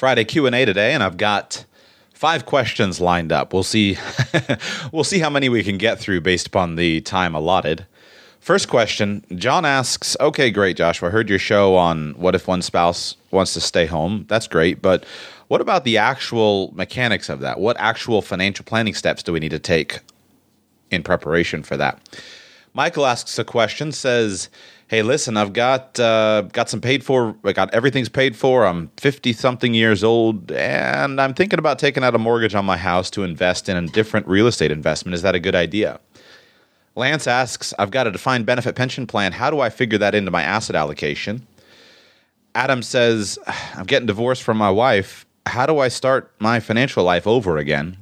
Friday Q&A today and I've got five questions lined up. We'll see we'll see how many we can get through based upon the time allotted. First question, John asks, "Okay, great, Joshua. I heard your show on what if one spouse wants to stay home. That's great, but what about the actual mechanics of that? What actual financial planning steps do we need to take in preparation for that?" Michael asks a question, says, "Hey, listen, I've got uh, got some paid for. I got everything's paid for. I'm fifty something years old, and I'm thinking about taking out a mortgage on my house to invest in a different real estate investment. Is that a good idea?" Lance asks, "I've got a defined benefit pension plan. How do I figure that into my asset allocation?" Adam says, "I'm getting divorced from my wife. How do I start my financial life over again?"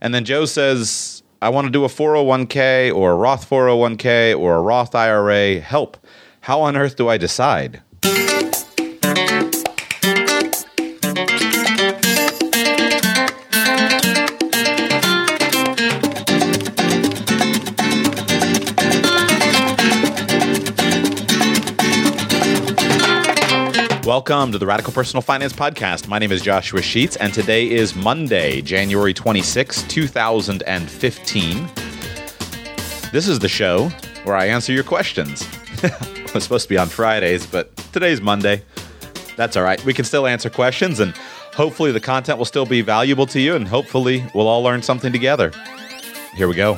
And then Joe says, I want to do a 401k or a Roth 401k or a Roth IRA. Help. How on earth do I decide? Welcome to the Radical Personal Finance Podcast. My name is Joshua Sheets, and today is Monday, January 26, 2015. This is the show where I answer your questions. it was supposed to be on Fridays, but today's Monday. That's all right. We can still answer questions, and hopefully, the content will still be valuable to you, and hopefully, we'll all learn something together. Here we go.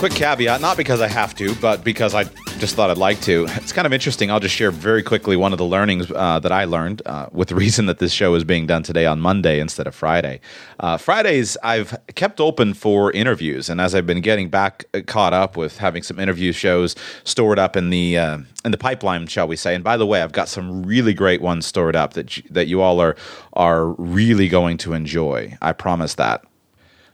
Quick caveat, not because I have to, but because I just thought I'd like to. It's kind of interesting. I'll just share very quickly one of the learnings uh, that I learned uh, with the reason that this show is being done today on Monday instead of Friday. Uh, Fridays, I've kept open for interviews, and as I've been getting back uh, caught up with having some interview shows stored up in the uh, in the pipeline, shall we say? And by the way, I've got some really great ones stored up that you, that you all are are really going to enjoy. I promise that.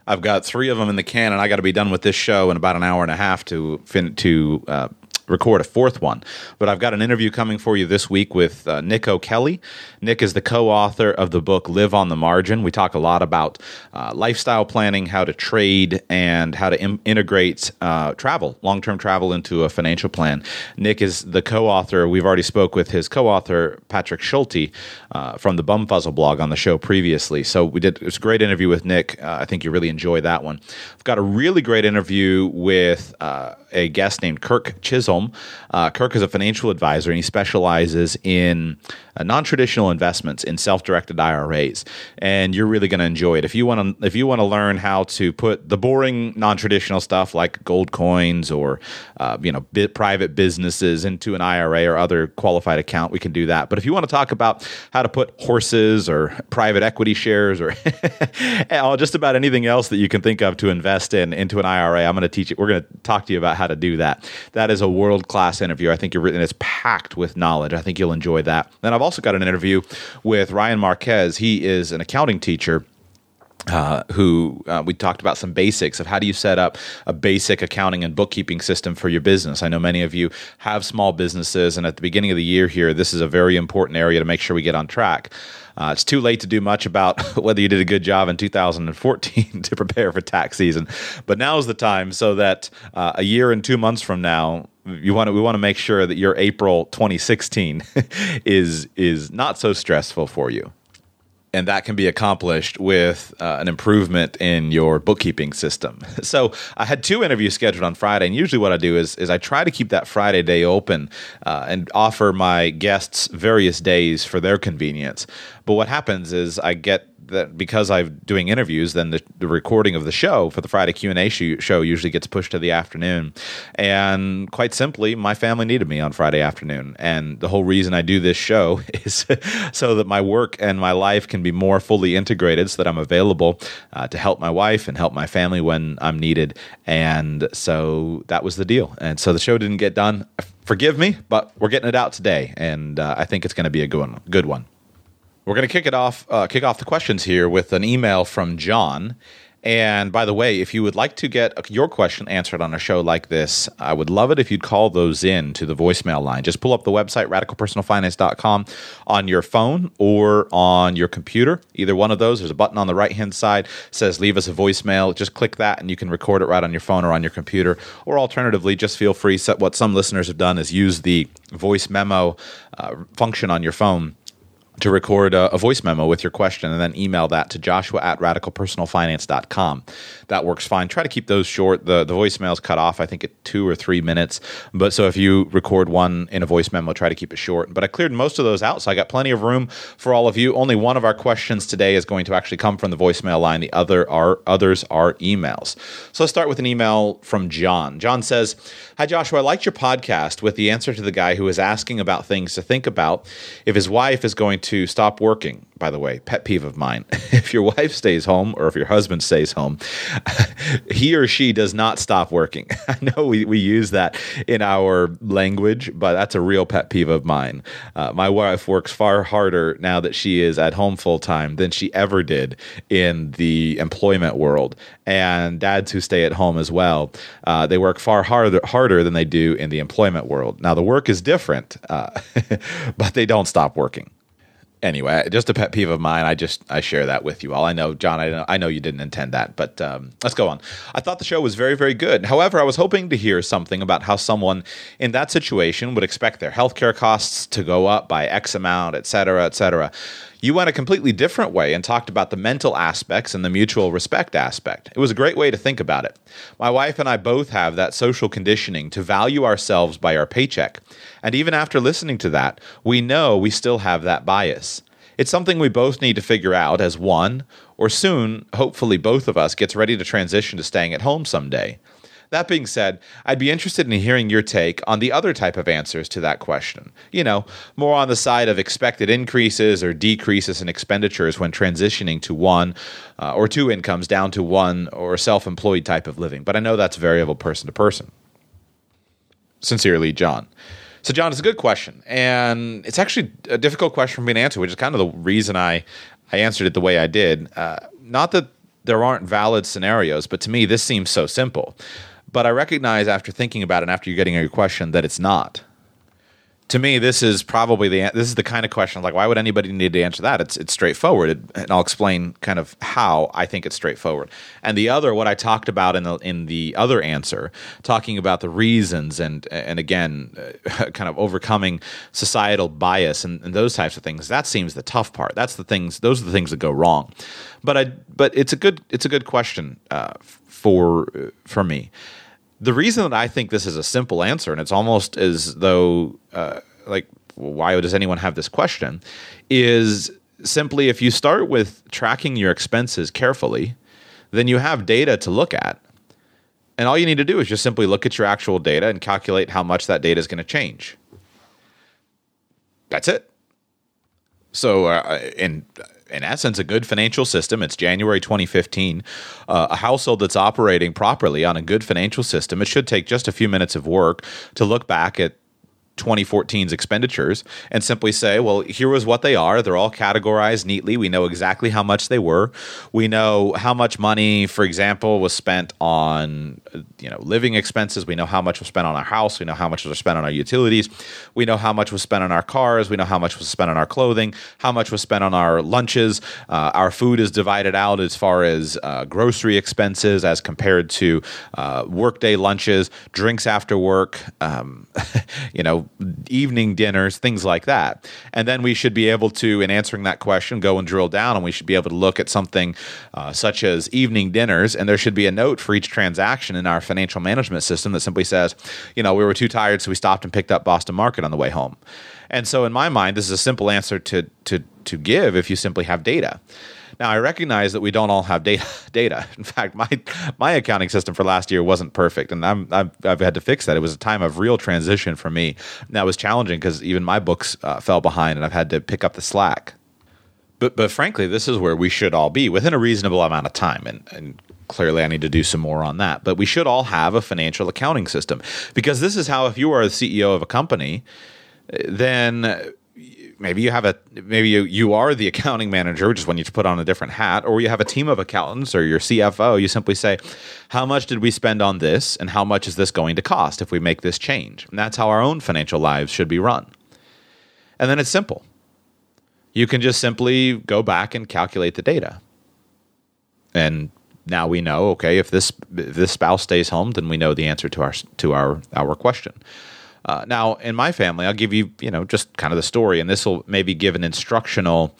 I've got three of them in the can, and I got to be done with this show in about an hour and a half to fin- to uh, record a fourth one. But I've got an interview coming for you this week with uh, Nick O'Kelly. Nick is the co author of the book Live on the Margin. We talk a lot about uh, lifestyle planning, how to trade, and how to Im- integrate uh, travel, long term travel, into a financial plan. Nick is the co author. We've already spoke with his co author, Patrick Schulte, uh, from the Bumfuzzle blog on the show previously. So we did, it was a great interview with Nick. Uh, I think you really enjoy that one. I've got a really great interview with uh, a guest named Kirk Chisholm. Uh, Kirk is a financial advisor and he specializes in uh, non-traditional investments in self-directed IRAs, and you're really going to enjoy it. If you want to, if you want to learn how to put the boring non-traditional stuff like gold coins or uh, you know bit private businesses into an IRA or other qualified account, we can do that. But if you want to talk about how to put horses or private equity shares or just about anything else that you can think of to invest in into an IRA, I'm going to teach it. We're going to talk to you about how to do that. That is a world class interview. I think you're and it's packed with knowledge. I think you'll enjoy that. Then I've also got an interview with Ryan Marquez. He is an accounting teacher. Uh, who uh, we talked about some basics of how do you set up a basic accounting and bookkeeping system for your business. I know many of you have small businesses, and at the beginning of the year here, this is a very important area to make sure we get on track. Uh, it's too late to do much about whether you did a good job in 2014 to prepare for tax season, but now is the time so that uh, a year and two months from now, you want to, we want to make sure that your April 2016 is is not so stressful for you and that can be accomplished with uh, an improvement in your bookkeeping system. So I had two interviews scheduled on Friday, and usually what I do is is I try to keep that Friday day open uh, and offer my guests various days for their convenience. But what happens is I get that because I'm doing interviews, then the, the recording of the show for the Friday Q and A show usually gets pushed to the afternoon. And quite simply, my family needed me on Friday afternoon, and the whole reason I do this show is so that my work and my life can be more fully integrated, so that I'm available uh, to help my wife and help my family when I'm needed. And so that was the deal. And so the show didn't get done. Forgive me, but we're getting it out today, and uh, I think it's going to be a good one. Good one. We're going to kick it off, uh, kick off the questions here with an email from John. And by the way, if you would like to get your question answered on a show like this, I would love it if you'd call those in to the voicemail line. Just pull up the website, radicalpersonalfinance.com, on your phone or on your computer. Either one of those, there's a button on the right hand side says leave us a voicemail. Just click that and you can record it right on your phone or on your computer. Or alternatively, just feel free. What some listeners have done is use the voice memo uh, function on your phone to record a, a, voice memo with your question and then email that to joshua at radicalpersonalfinance.com. That works fine. Try to keep those short. The, the voicemails cut off, I think, at two or three minutes. But so if you record one in a voice memo, try to keep it short. But I cleared most of those out, so I got plenty of room for all of you. Only one of our questions today is going to actually come from the voicemail line. The other are others are emails. So let's start with an email from John. John says, Hi Joshua, I liked your podcast with the answer to the guy who was asking about things to think about if his wife is going to stop working. By the way, pet peeve of mine. if your wife stays home or if your husband stays home, he or she does not stop working. I know we, we use that in our language, but that's a real pet peeve of mine. Uh, my wife works far harder now that she is at home full time than she ever did in the employment world. And dads who stay at home as well, uh, they work far harder, harder than they do in the employment world. Now, the work is different, uh, but they don't stop working anyway, just a pet peeve of mine. I just I share that with you all. I know, John. I know, I know you didn't intend that, but um, let's go on. I thought the show was very, very good. However, I was hoping to hear something about how someone in that situation would expect their healthcare costs to go up by X amount, et cetera, et cetera. You went a completely different way and talked about the mental aspects and the mutual respect aspect. It was a great way to think about it. My wife and I both have that social conditioning to value ourselves by our paycheck. And even after listening to that, we know we still have that bias. It's something we both need to figure out as one, or soon, hopefully, both of us gets ready to transition to staying at home someday. That being said, I'd be interested in hearing your take on the other type of answers to that question. You know, more on the side of expected increases or decreases in expenditures when transitioning to one uh, or two incomes down to one or self employed type of living. But I know that's variable person to person. Sincerely, John. So, John, it's a good question, and it's actually a difficult question for me to answer, which is kind of the reason I I answered it the way I did. Uh, not that there aren't valid scenarios, but to me, this seems so simple. But I recognize after thinking about it and after you're getting your question that it's not. To me, this is probably the this is the kind of question like why would anybody need to answer that? It's it's straightforward, and I'll explain kind of how I think it's straightforward. And the other, what I talked about in the in the other answer, talking about the reasons and and again, uh, kind of overcoming societal bias and, and those types of things. That seems the tough part. That's the things. Those are the things that go wrong. But I but it's a good it's a good question uh, for for me. The reason that I think this is a simple answer, and it's almost as though, uh, like, why does anyone have this question, is simply if you start with tracking your expenses carefully, then you have data to look at. And all you need to do is just simply look at your actual data and calculate how much that data is going to change. That's it. So, uh, in in essence, a good financial system. It's January 2015. Uh, a household that's operating properly on a good financial system, it should take just a few minutes of work to look back at 2014's expenditures and simply say, well, here was what they are. They're all categorized neatly. We know exactly how much they were. We know how much money, for example, was spent on you know living expenses. We know how much was spent on our house. We know how much was spent on our utilities. We know how much was spent on our cars. We know how much was spent on our clothing. How much was spent on our lunches. Uh, our food is divided out as far as uh, grocery expenses as compared to uh, workday lunches, drinks after work. Um, you know evening dinners, things like that. And then we should be able to, in answering that question, go and drill down and we should be able to look at something uh, such as evening dinners. And there should be a note for each transaction our financial management system that simply says, you know, we were too tired, so we stopped and picked up Boston Market on the way home. And so, in my mind, this is a simple answer to, to, to give if you simply have data. Now, I recognize that we don't all have data. Data. In fact, my my accounting system for last year wasn't perfect, and I'm, I've, I've had to fix that. It was a time of real transition for me. And that was challenging because even my books uh, fell behind, and I've had to pick up the slack. But but frankly, this is where we should all be within a reasonable amount of time, and and clearly I need to do some more on that. But we should all have a financial accounting system. Because this is how if you are the CEO of a company, then maybe you have a maybe you, you are the accounting manager just when you put on a different hat or you have a team of accountants or your cfo you simply say how much did we spend on this and how much is this going to cost if we make this change? And that's how our own financial lives should be run. And then it's simple. You can just simply go back and calculate the data. And now we know okay if this if this spouse stays home then we know the answer to our to our our question uh, now, in my family, I'll give you, you know, just kind of the story, and this will maybe give an instructional.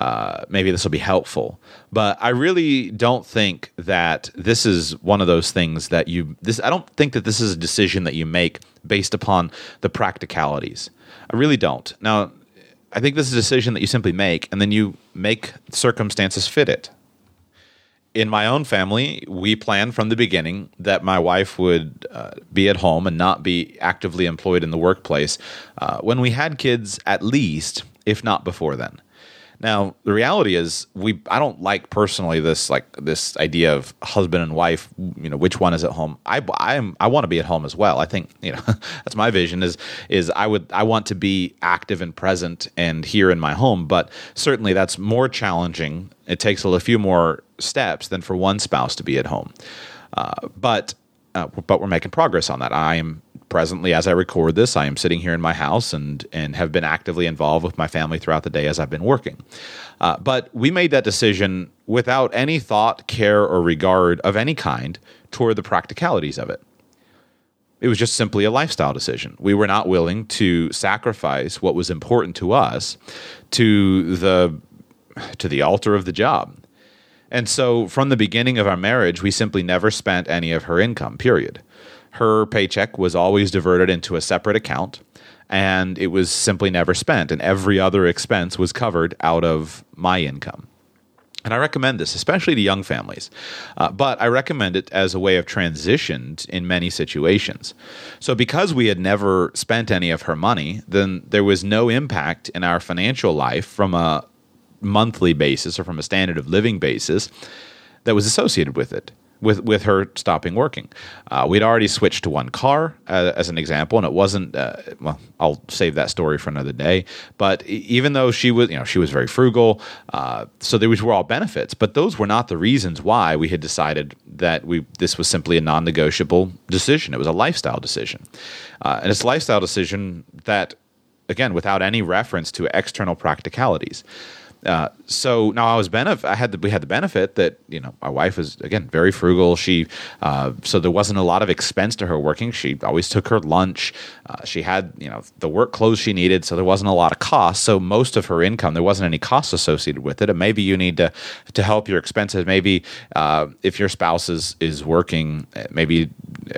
Uh, maybe this will be helpful, but I really don't think that this is one of those things that you. This I don't think that this is a decision that you make based upon the practicalities. I really don't. Now, I think this is a decision that you simply make, and then you make circumstances fit it in my own family, we planned from the beginning that my wife would uh, be at home and not be actively employed in the workplace uh, when we had kids, at least, if not before then. Now, the reality is, we I don't like personally this like this idea of husband and wife. You know, which one is at home? I I am I want to be at home as well. I think you know that's my vision. Is is I would I want to be active and present and here in my home. But certainly that's more challenging. It takes a few more steps than for one spouse to be at home. Uh, but uh, but we're making progress on that. I am presently, as I record this, I am sitting here in my house and and have been actively involved with my family throughout the day as I've been working. Uh, but we made that decision without any thought, care, or regard of any kind toward the practicalities of it. It was just simply a lifestyle decision. We were not willing to sacrifice what was important to us to the to the altar of the job. And so from the beginning of our marriage, we simply never spent any of her income, period her paycheck was always diverted into a separate account and it was simply never spent and every other expense was covered out of my income and I recommend this, especially to young families. Uh, but I recommend it as a way of transition in many situations. So, because we had never spent any of her money, then there was no impact in our financial life from a monthly basis or from a standard of living basis that was associated with it with with her stopping working. Uh, we'd already switched to one car uh, as an example, and it wasn't. Uh, well, I'll save that story for another day. But even though she was, you know, she was very frugal, uh, so these were all benefits. But those were not the reasons why we had decided that we this was simply a non-negotiable decision. It was a lifestyle decision, uh, and it's a lifestyle decision that, again, without any reference to external practicalities. Uh, so now I was benef- I had the, we had the benefit that you know my wife was again very frugal. She uh, so there wasn't a lot of expense to her working. She always took her lunch. Uh, she had you know the work clothes she needed, so there wasn't a lot of cost. So most of her income there wasn't any cost associated with it. And maybe you need to to help your expenses. Maybe uh, if your spouse is is working, maybe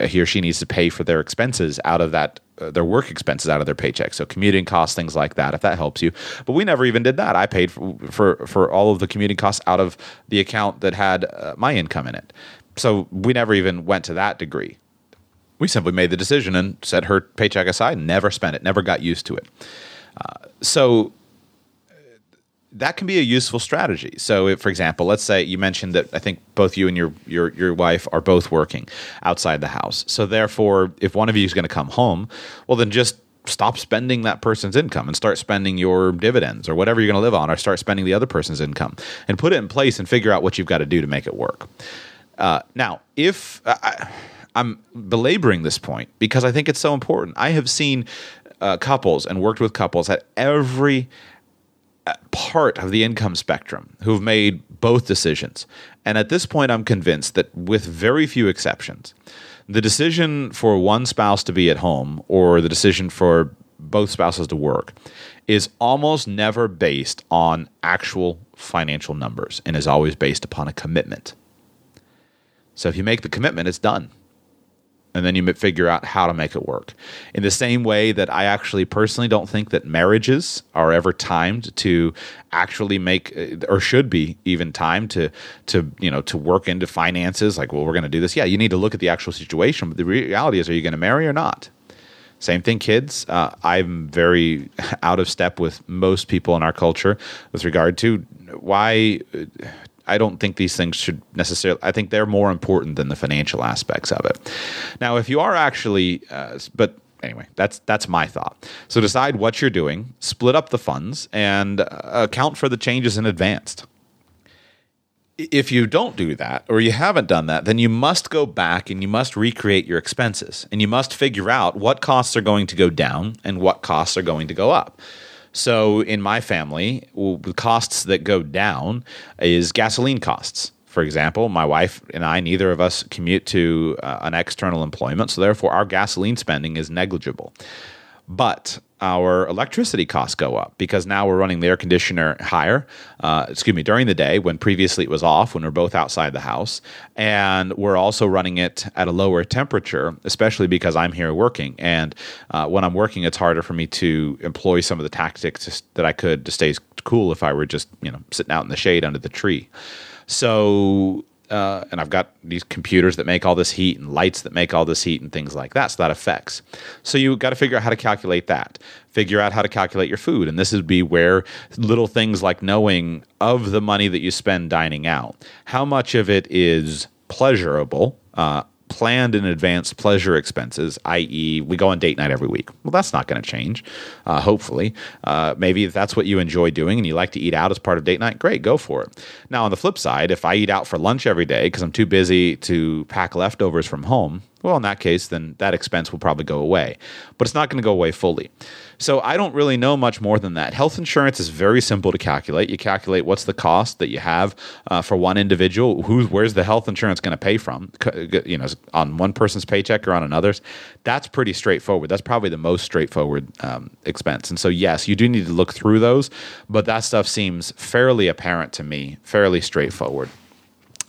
he or she needs to pay for their expenses out of that uh, their work expenses out of their paycheck. So commuting costs, things like that, if that helps you. But we never even did that. I paid for for, for all of the commuting costs out of the account that had uh, my income in it. So we never even went to that degree. We simply made the decision and set her paycheck aside, never spent it, never got used to it. Uh, so that can be a useful strategy. So, if, for example, let's say you mentioned that I think both you and your your your wife are both working outside the house. So, therefore, if one of you is going to come home, well, then just stop spending that person's income and start spending your dividends or whatever you're going to live on, or start spending the other person's income and put it in place and figure out what you've got to do to make it work. Uh, now, if I, I'm belaboring this point because I think it's so important, I have seen uh, couples and worked with couples at every part of the income spectrum who've made both decisions. And at this point, I'm convinced that with very few exceptions, the decision for one spouse to be at home or the decision for both spouses to work is almost never based on actual financial numbers and is always based upon a commitment. So if you make the commitment, it's done and then you figure out how to make it work. In the same way that I actually personally don't think that marriages are ever timed to actually make or should be even timed to to you know to work into finances like well we're going to do this. Yeah, you need to look at the actual situation, but the reality is are you going to marry or not? Same thing, kids. Uh, I'm very out of step with most people in our culture with regard to why I don't think these things should necessarily. I think they're more important than the financial aspects of it. Now, if you are actually, uh, but anyway, that's that's my thought. So decide what you're doing, split up the funds, and uh, account for the changes in advance. If you don't do that, or you haven't done that, then you must go back and you must recreate your expenses, and you must figure out what costs are going to go down and what costs are going to go up. So in my family, the costs that go down is gasoline costs for example, my wife and I, neither of us commute to uh, an external employment, so therefore our gasoline spending is negligible. But our electricity costs go up because now we're running the air conditioner higher, uh, excuse me, during the day when previously it was off when we're both outside the house. And we're also running it at a lower temperature, especially because I'm here working. And uh, when I'm working, it's harder for me to employ some of the tactics that I could to stay cool if I were just, you know, sitting out in the shade under the tree. So, uh, and I've got these computers that make all this heat and lights that make all this heat and things like that. So that affects. So you got to figure out how to calculate that. Figure out how to calculate your food. And this would be where little things like knowing of the money that you spend dining out, how much of it is pleasurable. Uh, planned in advance pleasure expenses, i.e., we go on date night every week. Well, that's not going to change, uh, hopefully. Uh, maybe if that's what you enjoy doing and you like to eat out as part of date night, great, go for it. Now, on the flip side, if I eat out for lunch every day because I'm too busy to pack leftovers from home, well, in that case, then that expense will probably go away. But it's not going to go away fully. So I don't really know much more than that. Health insurance is very simple to calculate. You calculate what's the cost that you have uh, for one individual. Who's where's the health insurance going to pay from? You know, on one person's paycheck or on another's. That's pretty straightforward. That's probably the most straightforward um, expense. And so yes, you do need to look through those, but that stuff seems fairly apparent to me, fairly straightforward.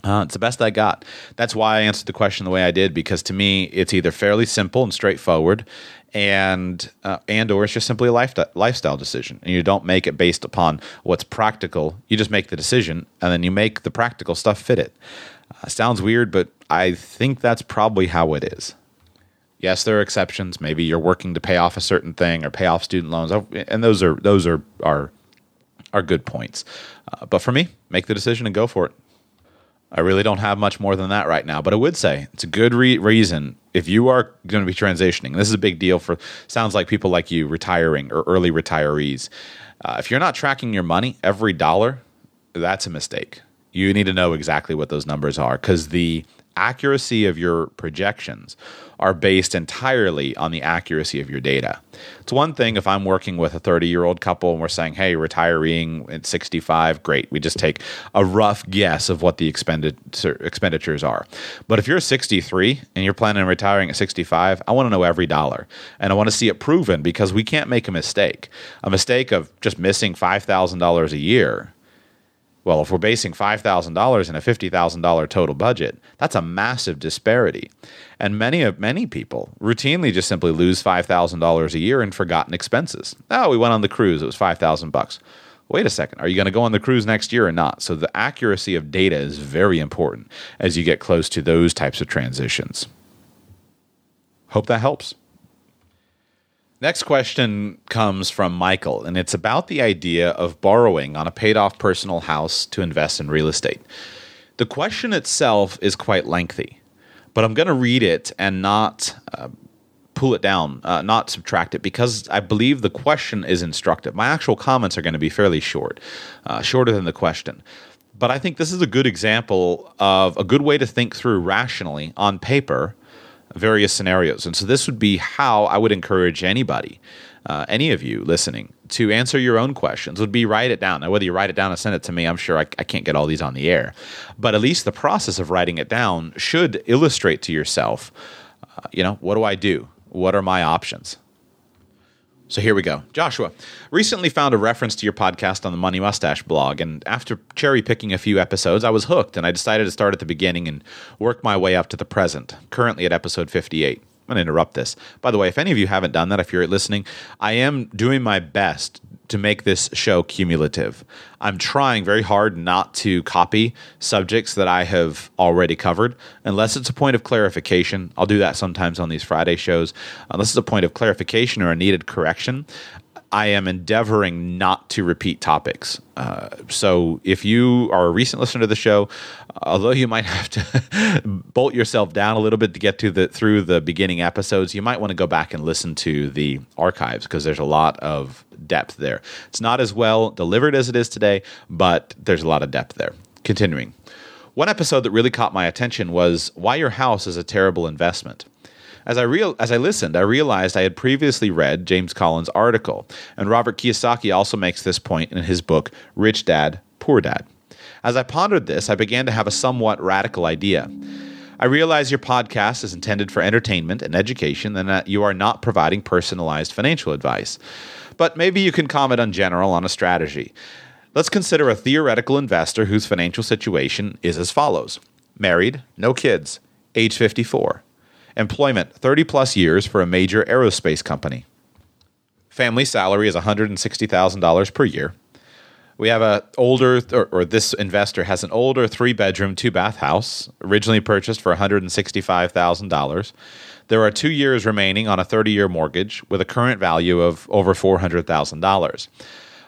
Uh, it's the best I got. That's why I answered the question the way I did because to me it's either fairly simple and straightforward, and uh, and or it's just simply a life, lifestyle decision, and you don't make it based upon what's practical. You just make the decision, and then you make the practical stuff fit it. Uh, sounds weird, but I think that's probably how it is. Yes, there are exceptions. Maybe you're working to pay off a certain thing or pay off student loans, oh, and those are those are are are good points. Uh, but for me, make the decision and go for it. I really don't have much more than that right now, but I would say it's a good re- reason if you are going to be transitioning. This is a big deal for sounds like people like you retiring or early retirees. Uh, if you're not tracking your money every dollar, that's a mistake. You need to know exactly what those numbers are because the accuracy of your projections are based entirely on the accuracy of your data. It's one thing if I'm working with a 30 year old couple and we're saying, hey, retiring at 65, great. We just take a rough guess of what the expenditures are. But if you're 63 and you're planning on retiring at 65, I want to know every dollar and I want to see it proven because we can't make a mistake. A mistake of just missing $5,000 a year well, if we're basing $5,000 in a $50,000 total budget, that's a massive disparity. And many of many people routinely just simply lose $5,000 a year in forgotten expenses. Oh, we went on the cruise, it was 5,000 bucks. Wait a second, are you going to go on the cruise next year or not? So the accuracy of data is very important as you get close to those types of transitions. Hope that helps. Next question comes from Michael, and it's about the idea of borrowing on a paid off personal house to invest in real estate. The question itself is quite lengthy, but I'm going to read it and not uh, pull it down, uh, not subtract it, because I believe the question is instructive. My actual comments are going to be fairly short, uh, shorter than the question. But I think this is a good example of a good way to think through rationally on paper various scenarios. And so this would be how I would encourage anybody, uh, any of you listening, to answer your own questions. Would be write it down. Now, whether you write it down and send it to me, I'm sure I, I can't get all these on the air, but at least the process of writing it down should illustrate to yourself, uh, you know, what do I do? What are my options? So here we go. Joshua, recently found a reference to your podcast on the Money Mustache blog, and after cherry picking a few episodes, I was hooked, and I decided to start at the beginning and work my way up to the present, currently at episode 58. I'm going to interrupt this. By the way, if any of you haven't done that, if you're listening, I am doing my best to make this show cumulative. I'm trying very hard not to copy subjects that I have already covered, unless it's a point of clarification. I'll do that sometimes on these Friday shows. Unless it's a point of clarification or a needed correction, I am endeavoring not to repeat topics. Uh, so if you are a recent listener to the show, although you might have to bolt yourself down a little bit to get to the through the beginning episodes, you might want to go back and listen to the archives because there's a lot of depth there. It's not as well delivered as it is today, but there's a lot of depth there. Continuing. One episode that really caught my attention was why your house is a terrible investment. As I real as I listened, I realized I had previously read James Collins' article, and Robert Kiyosaki also makes this point in his book Rich Dad, Poor Dad. As I pondered this, I began to have a somewhat radical idea. I realize your podcast is intended for entertainment and education and that you are not providing personalized financial advice. But maybe you can comment on general on a strategy. Let's consider a theoretical investor whose financial situation is as follows married, no kids, age 54. Employment 30 plus years for a major aerospace company. Family salary is $160,000 per year. We have a older, or, or, this investor has an older three bedroom, two bath house, originally purchased for $165,000. There are two years remaining on a 30 year mortgage with a current value of over $400,000.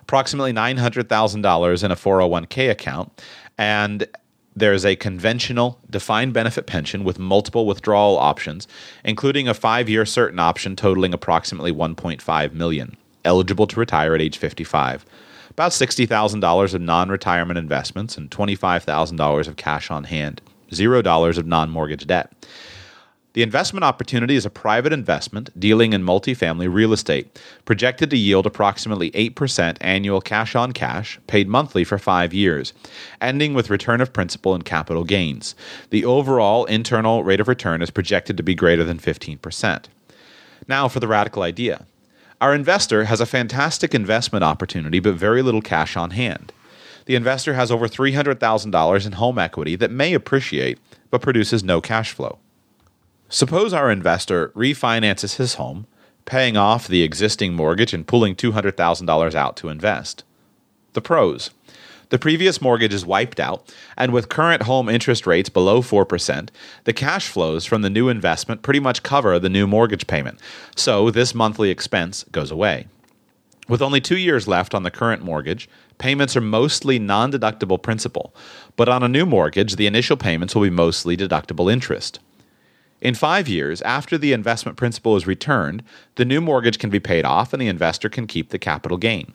Approximately $900,000 in a 401k account, and there's a conventional defined benefit pension with multiple withdrawal options, including a five year certain option totaling approximately 1.5 million, eligible to retire at age 55. About $60,000 of non retirement investments and $25,000 of cash on hand, $0 of non mortgage debt. The investment opportunity is a private investment dealing in multifamily real estate, projected to yield approximately 8% annual cash on cash, paid monthly for five years, ending with return of principal and capital gains. The overall internal rate of return is projected to be greater than 15%. Now for the radical idea. Our investor has a fantastic investment opportunity, but very little cash on hand. The investor has over $300,000 in home equity that may appreciate, but produces no cash flow. Suppose our investor refinances his home, paying off the existing mortgage and pulling $200,000 out to invest. The pros. The previous mortgage is wiped out, and with current home interest rates below 4%, the cash flows from the new investment pretty much cover the new mortgage payment, so this monthly expense goes away. With only two years left on the current mortgage, payments are mostly non deductible principal, but on a new mortgage, the initial payments will be mostly deductible interest. In five years, after the investment principal is returned, the new mortgage can be paid off and the investor can keep the capital gain.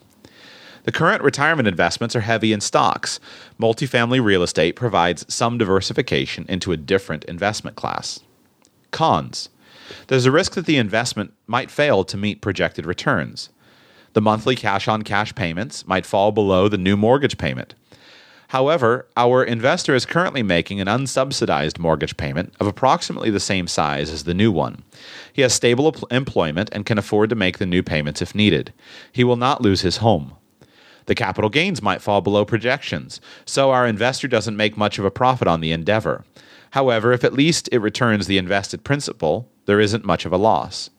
The current retirement investments are heavy in stocks. Multifamily real estate provides some diversification into a different investment class. Cons There's a risk that the investment might fail to meet projected returns. The monthly cash on cash payments might fall below the new mortgage payment. However, our investor is currently making an unsubsidized mortgage payment of approximately the same size as the new one. He has stable employment and can afford to make the new payments if needed. He will not lose his home. The capital gains might fall below projections, so our investor doesn't make much of a profit on the endeavor. However, if at least it returns the invested principal, there isn't much of a loss.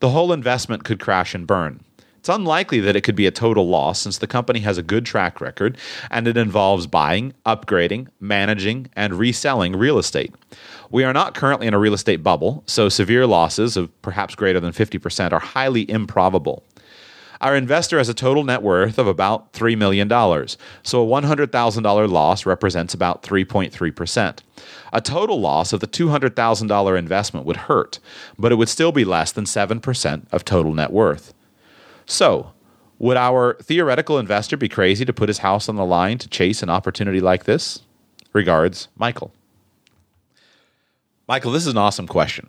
The whole investment could crash and burn. It's unlikely that it could be a total loss since the company has a good track record and it involves buying, upgrading, managing, and reselling real estate. We are not currently in a real estate bubble, so severe losses of perhaps greater than 50% are highly improbable. Our investor has a total net worth of about $3 million, so a $100,000 loss represents about 3.3%. A total loss of the $200,000 investment would hurt, but it would still be less than 7% of total net worth. So, would our theoretical investor be crazy to put his house on the line to chase an opportunity like this? Regards, Michael. Michael, this is an awesome question.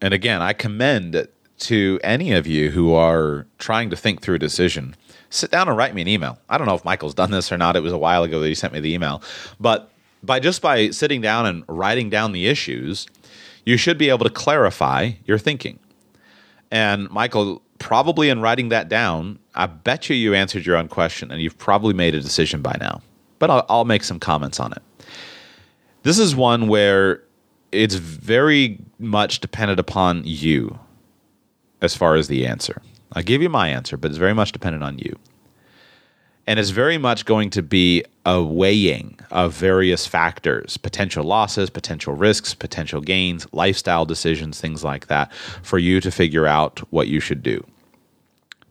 And again, I commend to any of you who are trying to think through a decision, sit down and write me an email. I don't know if Michael's done this or not. It was a while ago that he sent me the email. But by just by sitting down and writing down the issues, you should be able to clarify your thinking. And Michael, probably in writing that down, I bet you you answered your own question and you've probably made a decision by now. But I'll, I'll make some comments on it. This is one where it's very much dependent upon you as far as the answer. I'll give you my answer, but it's very much dependent on you. And it's very much going to be a weighing of various factors potential losses, potential risks, potential gains, lifestyle decisions, things like that for you to figure out what you should do.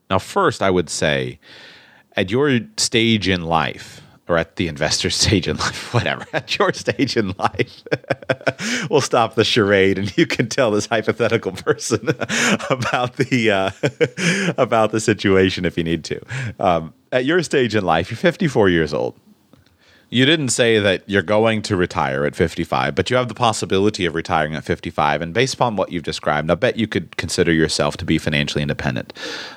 Now, first, I would say at your stage in life, or at the investor stage in life, whatever, at your stage in life, we'll stop the charade, and you can tell this hypothetical person about the uh, about the situation if you need to. Um, at your stage in life, you're 54 years old. You didn't say that you're going to retire at 55, but you have the possibility of retiring at 55. And based upon what you've described, I bet you could consider yourself to be financially independent,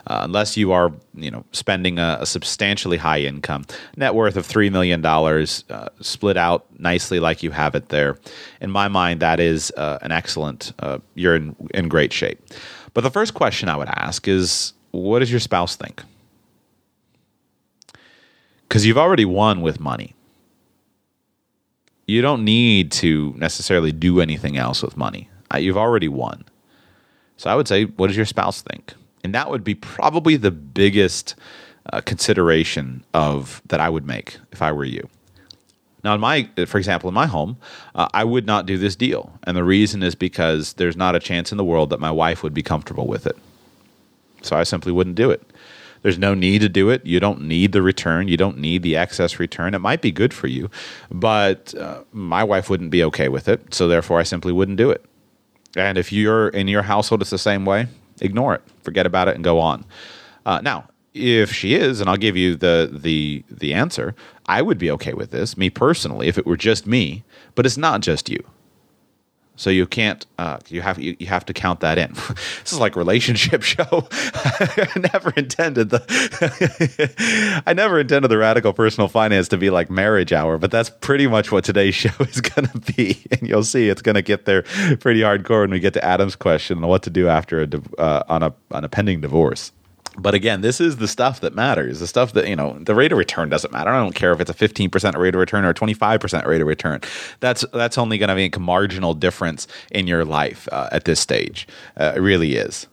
uh, unless you are, you know, spending a, a, substantially high income, net worth of three million dollars, uh, split out nicely like you have it there. In my mind, that is uh, an excellent. Uh, you're in in great shape. But the first question I would ask is, what does your spouse think? Because you've already won with money you don't need to necessarily do anything else with money. You've already won. So I would say, what does your spouse think? And that would be probably the biggest uh, consideration of that I would make if I were you. Now, in my, for example, in my home, uh, I would not do this deal, and the reason is because there's not a chance in the world that my wife would be comfortable with it. So I simply wouldn't do it. There's no need to do it. You don't need the return. You don't need the excess return. It might be good for you, but uh, my wife wouldn't be okay with it. So therefore, I simply wouldn't do it. And if you're in your household, it's the same way. Ignore it. Forget about it and go on. Uh, now, if she is, and I'll give you the the the answer, I would be okay with this, me personally, if it were just me. But it's not just you. So you can't uh, you have you, you have to count that in. this is like relationship show. I never intended the I never intended the radical personal finance to be like marriage hour, but that's pretty much what today's show is going to be. And you'll see it's going to get there pretty hardcore when we get to Adam's question on what to do after a uh, on a on a pending divorce. But again, this is the stuff that matters. The stuff that, you know, the rate of return doesn't matter. I don't care if it's a 15% rate of return or a 25% rate of return. That's that's only going to make a marginal difference in your life uh, at this stage. Uh, it really is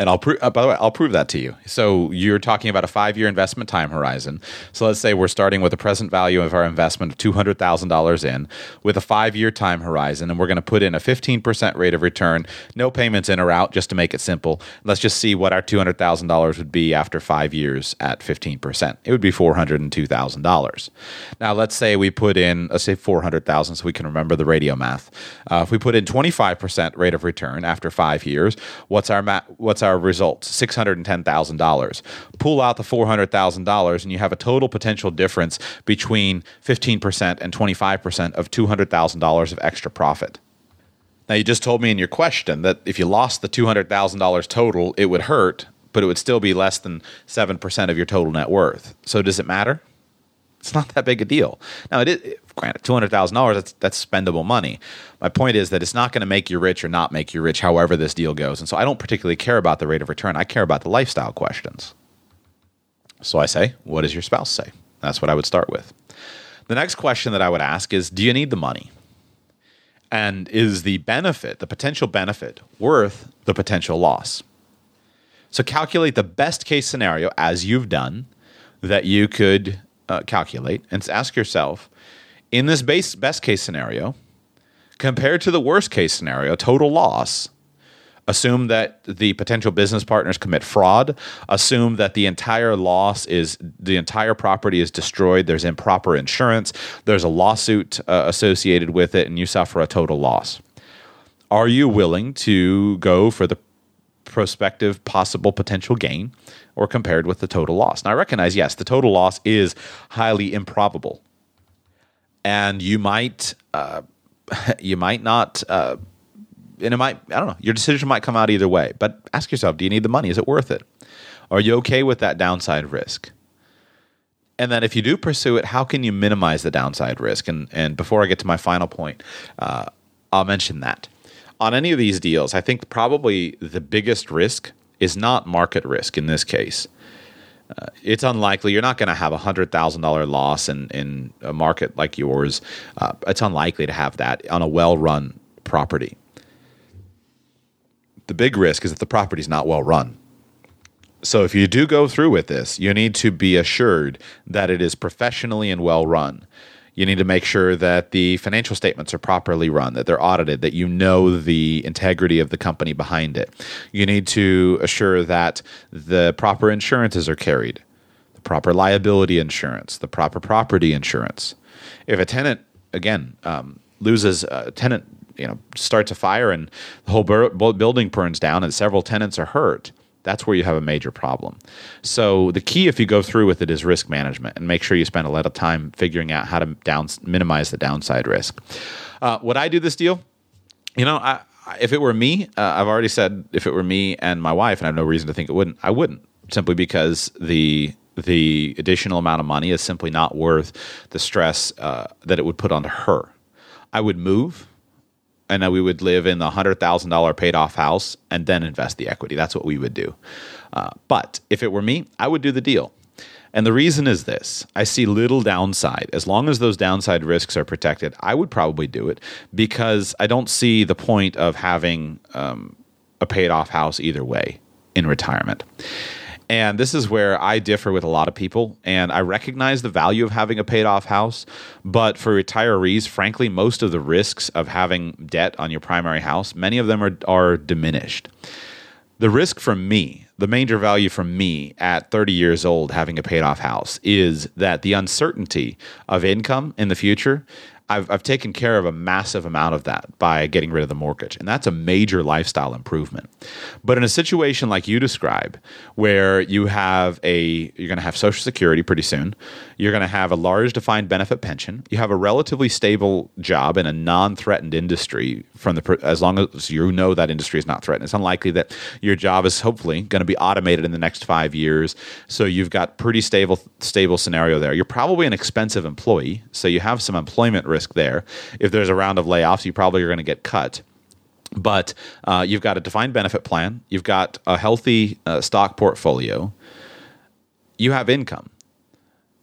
and I'll prove. Uh, by the way, I'll prove that to you. So you're talking about a five-year investment time horizon. So let's say we're starting with a present value of our investment of two hundred thousand dollars in, with a five-year time horizon, and we're going to put in a fifteen percent rate of return, no payments in or out, just to make it simple. Let's just see what our two hundred thousand dollars would be after five years at fifteen percent. It would be four hundred and two thousand dollars. Now let's say we put in, let's say four hundred thousand, so we can remember the radio math. Uh, if we put in twenty-five percent rate of return after five years, what's our ma- what's our results $610,000. Pull out the $400,000 and you have a total potential difference between 15% and 25% of $200,000 of extra profit. Now, you just told me in your question that if you lost the $200,000 total, it would hurt, but it would still be less than 7% of your total net worth. So, does it matter? It's not that big a deal. Now, it is, granted, two hundred thousand dollars that's that's spendable money. My point is that it's not going to make you rich or not make you rich, however this deal goes. And so I don't particularly care about the rate of return. I care about the lifestyle questions. So I say, what does your spouse say? That's what I would start with. The next question that I would ask is, do you need the money? And is the benefit, the potential benefit, worth the potential loss? So calculate the best case scenario as you've done that you could uh, calculate and ask yourself in this base, best case scenario, compared to the worst case scenario, total loss, assume that the potential business partners commit fraud, assume that the entire loss is the entire property is destroyed, there's improper insurance, there's a lawsuit uh, associated with it, and you suffer a total loss. Are you willing to go for the prospective possible potential gain or compared with the total loss? Now, I recognize, yes, the total loss is highly improbable and you might uh, you might not uh, and it might I don't know your decision might come out either way. But ask yourself: Do you need the money? Is it worth it? Are you okay with that downside risk? And then if you do pursue it, how can you minimize the downside risk? And and before I get to my final point, uh, I'll mention that on any of these deals, I think probably the biggest risk is not market risk in this case uh, it's unlikely you're not going to have a hundred thousand dollar loss in in a market like yours. Uh, it's unlikely to have that on a well run property. The big risk is that the property is not well run. So if you do go through with this, you need to be assured that it is professionally and well run. You need to make sure that the financial statements are properly run, that they're audited, that you know the integrity of the company behind it. You need to assure that the proper insurances are carried, the proper liability insurance, the proper property insurance. If a tenant, again, um, loses a tenant, you know, starts a fire and the whole building burns down and several tenants are hurt, that's where you have a major problem. So the key, if you go through with it, is risk management and make sure you spend a lot of time figuring out how to down, minimize the downside risk. Uh, would I do this deal? You know, I, if it were me, uh, I've already said if it were me and my wife, and I have no reason to think it wouldn't, I wouldn't simply because the the additional amount of money is simply not worth the stress uh, that it would put onto her. I would move and then we would live in the hundred thousand dollar paid off house and then invest the equity. That's what we would do. Uh, but if it were me, I would do the deal. And the reason is this I see little downside. As long as those downside risks are protected, I would probably do it because I don't see the point of having um, a paid off house either way in retirement. And this is where I differ with a lot of people. And I recognize the value of having a paid off house. But for retirees, frankly, most of the risks of having debt on your primary house, many of them are, are diminished. The risk for me, the major value for me at 30 years old having a paid off house is that the uncertainty of income in the future I've, I've taken care of a massive amount of that by getting rid of the mortgage. And that's a major lifestyle improvement. But in a situation like you describe, where you have a, you're going to have Social Security pretty soon, you're going to have a large defined benefit pension, you have a relatively stable job in a non threatened industry from the, as long as you know that industry is not threatened. It's unlikely that your job is hopefully going to be automated in the next five years. So you've got pretty stable, stable scenario there. You're probably an expensive employee. So you have some employment risk risk there. If there's a round of layoffs, you probably are going to get cut. But uh, you've got a defined benefit plan, you've got a healthy uh, stock portfolio, you have income.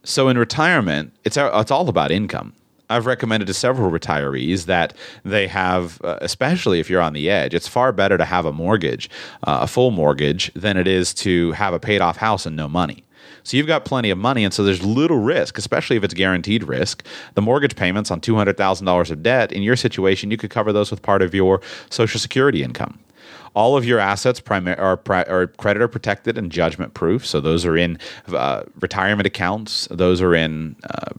So in retirement, it's, it's all about income. I've recommended to several retirees that they have, uh, especially if you're on the edge, it's far better to have a mortgage, uh, a full mortgage, than it is to have a paid off house and no money. So you've got plenty of money, and so there's little risk, especially if it's guaranteed risk. The mortgage payments on two hundred thousand dollars of debt in your situation, you could cover those with part of your Social Security income. All of your assets are, are creditor protected and judgment proof. So those are in uh, retirement accounts. Those are in uh,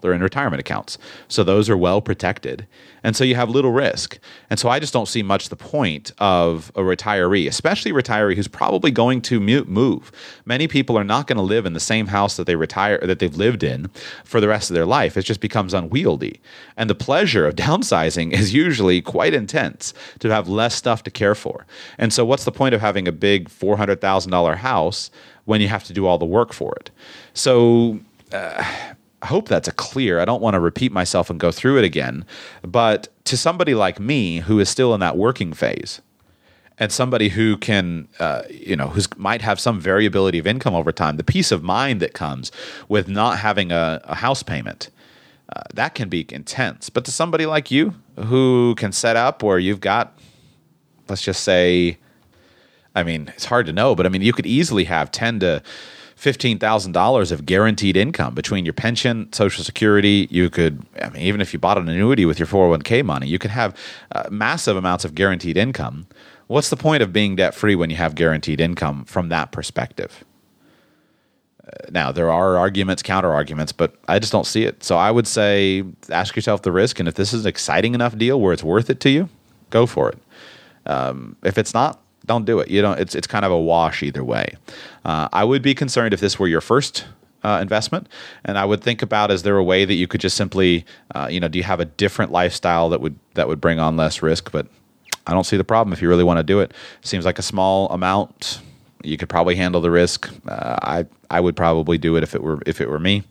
they're in retirement accounts. So those are well protected. And so you have little risk. And so I just don't see much the point of a retiree, especially a retiree who's probably going to move. Many people are not going to live in the same house that they retire that they've lived in for the rest of their life. It just becomes unwieldy. And the pleasure of downsizing is usually quite intense to have less stuff to care for. And so what's the point of having a big $400,000 house when you have to do all the work for it? So uh, I hope that's a clear. I don't want to repeat myself and go through it again. But to somebody like me who is still in that working phase, and somebody who can, uh, you know, who might have some variability of income over time, the peace of mind that comes with not having a, a house payment, uh, that can be intense. But to somebody like you who can set up where you've got, let's just say, I mean, it's hard to know, but I mean, you could easily have 10 to $15,000 of guaranteed income between your pension, Social Security. You could, I mean, even if you bought an annuity with your 401k money, you could have uh, massive amounts of guaranteed income. What's the point of being debt free when you have guaranteed income from that perspective? Uh, now, there are arguments, counter arguments, but I just don't see it. So I would say ask yourself the risk. And if this is an exciting enough deal where it's worth it to you, go for it. Um, if it's not, don't do it. You don't. It's it's kind of a wash either way. Uh, I would be concerned if this were your first uh, investment, and I would think about: is there a way that you could just simply, uh, you know, do you have a different lifestyle that would that would bring on less risk? But I don't see the problem if you really want to do it. Seems like a small amount. You could probably handle the risk. Uh, I I would probably do it if it were if it were me.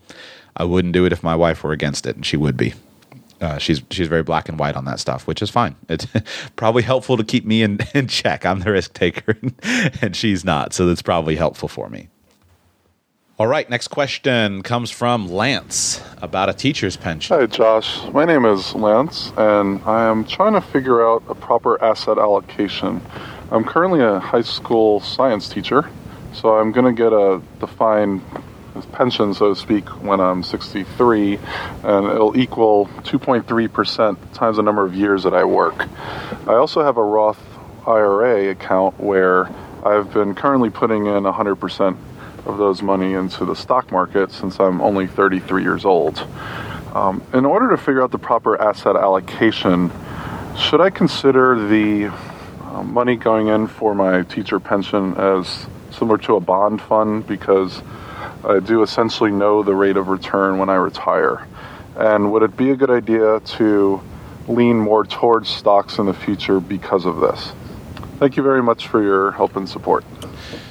I wouldn't do it if my wife were against it, and she would be. Uh, she's she's very black and white on that stuff, which is fine. It's probably helpful to keep me in, in check. I'm the risk taker, and she's not, so that's probably helpful for me. All right, next question comes from Lance about a teacher's pension. Hi, Josh. My name is Lance, and I am trying to figure out a proper asset allocation. I'm currently a high school science teacher, so I'm going to get a defined pension, so to speak, when I'm 63, and it'll equal 2.3% times the number of years that I work. I also have a Roth IRA account where I've been currently putting in 100% of those money into the stock market since I'm only 33 years old. Um, in order to figure out the proper asset allocation, should I consider the uh, money going in for my teacher pension as similar to a bond fund because I do essentially know the rate of return when I retire? And would it be a good idea to lean more towards stocks in the future because of this? Thank you very much for your help and support.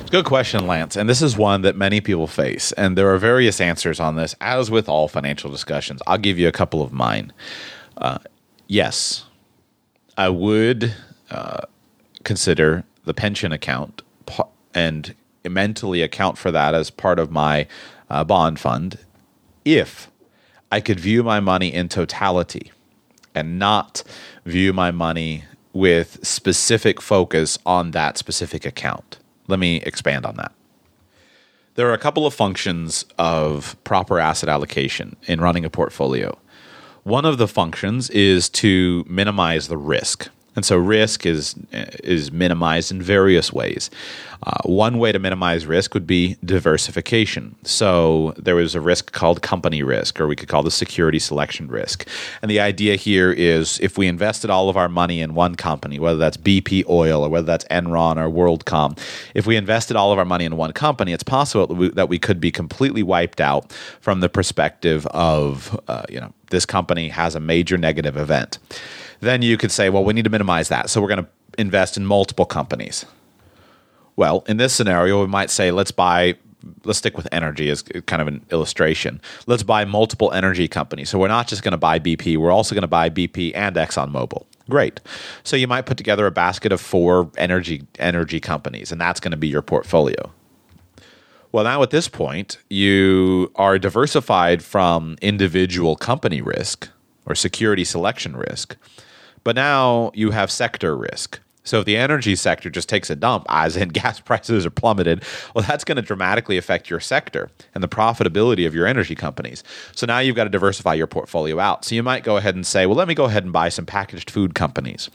Good question, Lance. And this is one that many people face. And there are various answers on this, as with all financial discussions. I'll give you a couple of mine. Uh, yes, I would uh, consider the pension account and mentally account for that as part of my uh, bond fund if I could view my money in totality and not view my money with specific focus on that specific account. Let me expand on that. There are a couple of functions of proper asset allocation in running a portfolio. One of the functions is to minimize the risk. And so risk is is minimized in various ways. Uh, one way to minimize risk would be diversification. So there was a risk called company risk, or we could call the security selection risk. And the idea here is if we invested all of our money in one company, whether that's BP Oil or whether that's Enron or WorldCom, if we invested all of our money in one company, it's possible that we, that we could be completely wiped out from the perspective of uh, you know this company has a major negative event then you could say, well, we need to minimize that. So we're going to invest in multiple companies. Well, in this scenario, we might say, let's buy, let's stick with energy as kind of an illustration. Let's buy multiple energy companies. So we're not just going to buy BP, we're also going to buy BP and ExxonMobil. Great. So you might put together a basket of four energy energy companies, and that's going to be your portfolio. Well, now at this point, you are diversified from individual company risk or security selection risk but now you have sector risk. So if the energy sector just takes a dump, as in gas prices are plummeted, well, that's going to dramatically affect your sector and the profitability of your energy companies. So now you've got to diversify your portfolio out. So you might go ahead and say, well, let me go ahead and buy some packaged food companies.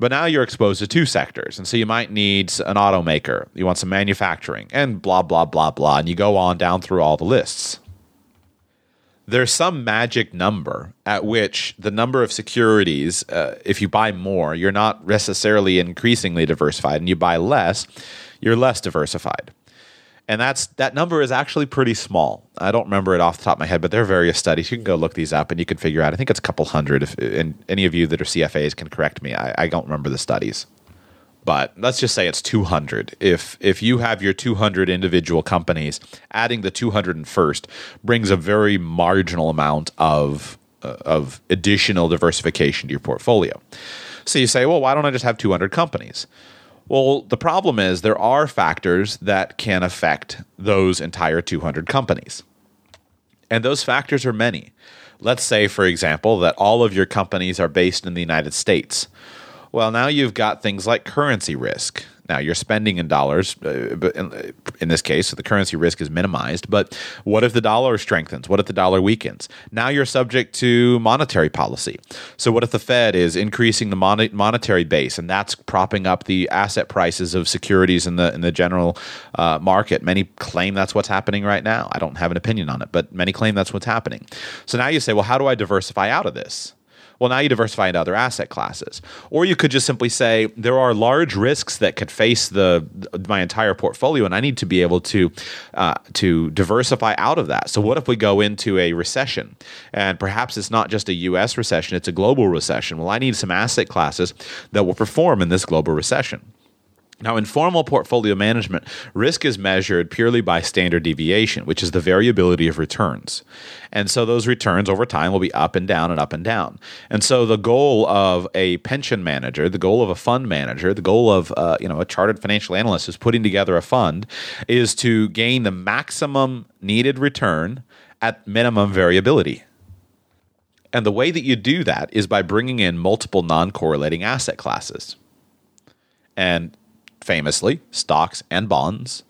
But now you're exposed to two sectors. And so you might need an automaker, you want some manufacturing, and blah, blah, blah, blah. And you go on down through all the lists there's some magic number at which the number of securities, uh, if you buy more, you're not necessarily increasingly diversified, and you buy less, you're less diversified. And that's that number is actually pretty small. I don't remember it off the top of my head, but there are various studies. You can go look these up, and you can figure out. I think it's a couple hundred. If, and any of you that are CFAs can correct me. I, I don't remember the studies but let's just say it's 200 if if you have your 200 individual companies adding the 201st brings a very marginal amount of uh, of additional diversification to your portfolio. So you say well why don't i just have 200 companies? Well the problem is there are factors that can affect those entire 200 companies. And those factors are many. Let's say for example that all of your companies are based in the united states well, now you've got things like currency risk. Now you're spending in dollars, uh, but in, in, this case, the currency risk is minimized. But what if the dollar strengthens? What if the dollar weakens? Now you're subject to monetary policy. So what if the Fed is increasing the mon- monetary base, and that's propping up the asset prices of securities in the in the general uh, market? Many claim that's what's happening right now. I don't have an opinion on it, but many claim that's what's happening. So now you say, well, how do I diversify out of this? Well, now you diversify into other asset classes. Or you could just simply say there are large risks that could face the my entire portfolio, and I need to be able to uh, to diversify out of that. So what if we go into a recession, and perhaps it's not just a U.S. recession; it's a global recession. Well, I need some asset classes that will perform in this global recession. Now, in formal portfolio management, risk is measured purely by standard deviation, which is the variability of returns. And so those returns over time will be up and down and up and down. And so the goal of a pension manager, the goal of a fund manager, the goal of uh, you know a chartered financial analyst who's putting together a fund is to gain the maximum needed return at minimum variability. And the way that you do that is by bringing in multiple non correlating asset classes. And famously, stocks and bonds,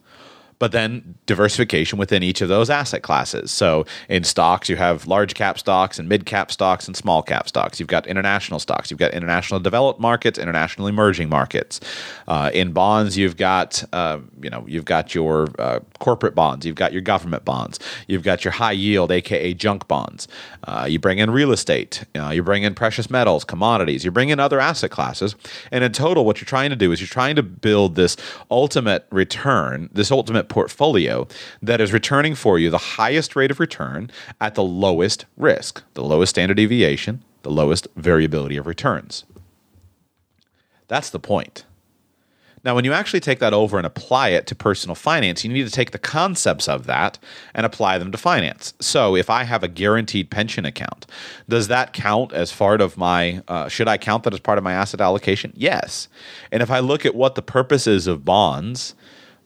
but then diversification within each of those asset classes. So in stocks, you have large cap stocks and mid cap stocks and small cap stocks. You've got international stocks. You've got international developed markets, international emerging markets. Uh, in bonds, you've got uh, you know you've got your uh, corporate bonds. You've got your government bonds. You've got your high yield, aka junk bonds. Uh, you bring in real estate. Uh, you bring in precious metals, commodities. You bring in other asset classes, and in total, what you're trying to do is you're trying to build this ultimate return, this ultimate portfolio that is returning for you the highest rate of return at the lowest risk, the lowest standard deviation, the lowest variability of returns. That's the point. Now, when you actually take that over and apply it to personal finance, you need to take the concepts of that and apply them to finance. So, if I have a guaranteed pension account, does that count as part of my, uh, should I count that as part of my asset allocation? Yes. And if I look at what the purpose is of bonds,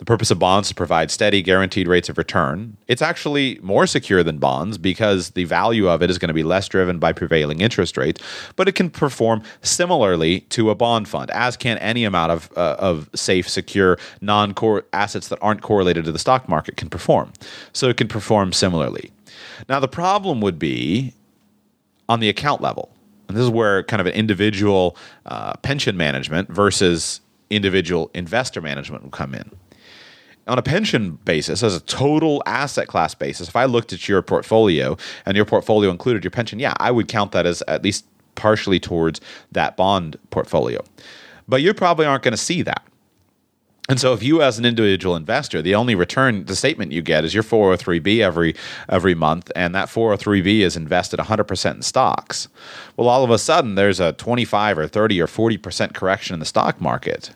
the purpose of bonds is to provide steady, guaranteed rates of return. It's actually more secure than bonds because the value of it is going to be less driven by prevailing interest rates, but it can perform similarly to a bond fund, as can any amount of, uh, of safe, secure, non core assets that aren't correlated to the stock market can perform. So it can perform similarly. Now, the problem would be on the account level. And this is where kind of an individual uh, pension management versus individual investor management will come in on a pension basis, as a total asset class basis, if I looked at your portfolio and your portfolio included your pension, yeah, I would count that as at least partially towards that bond portfolio. But you probably aren't going to see that. And so, if you, as an individual investor, the only return, the statement you get is your 403b every every month, and that 403b is invested 100% in stocks. Well, all of a sudden, there's a 25 or 30 or 40% correction in the stock market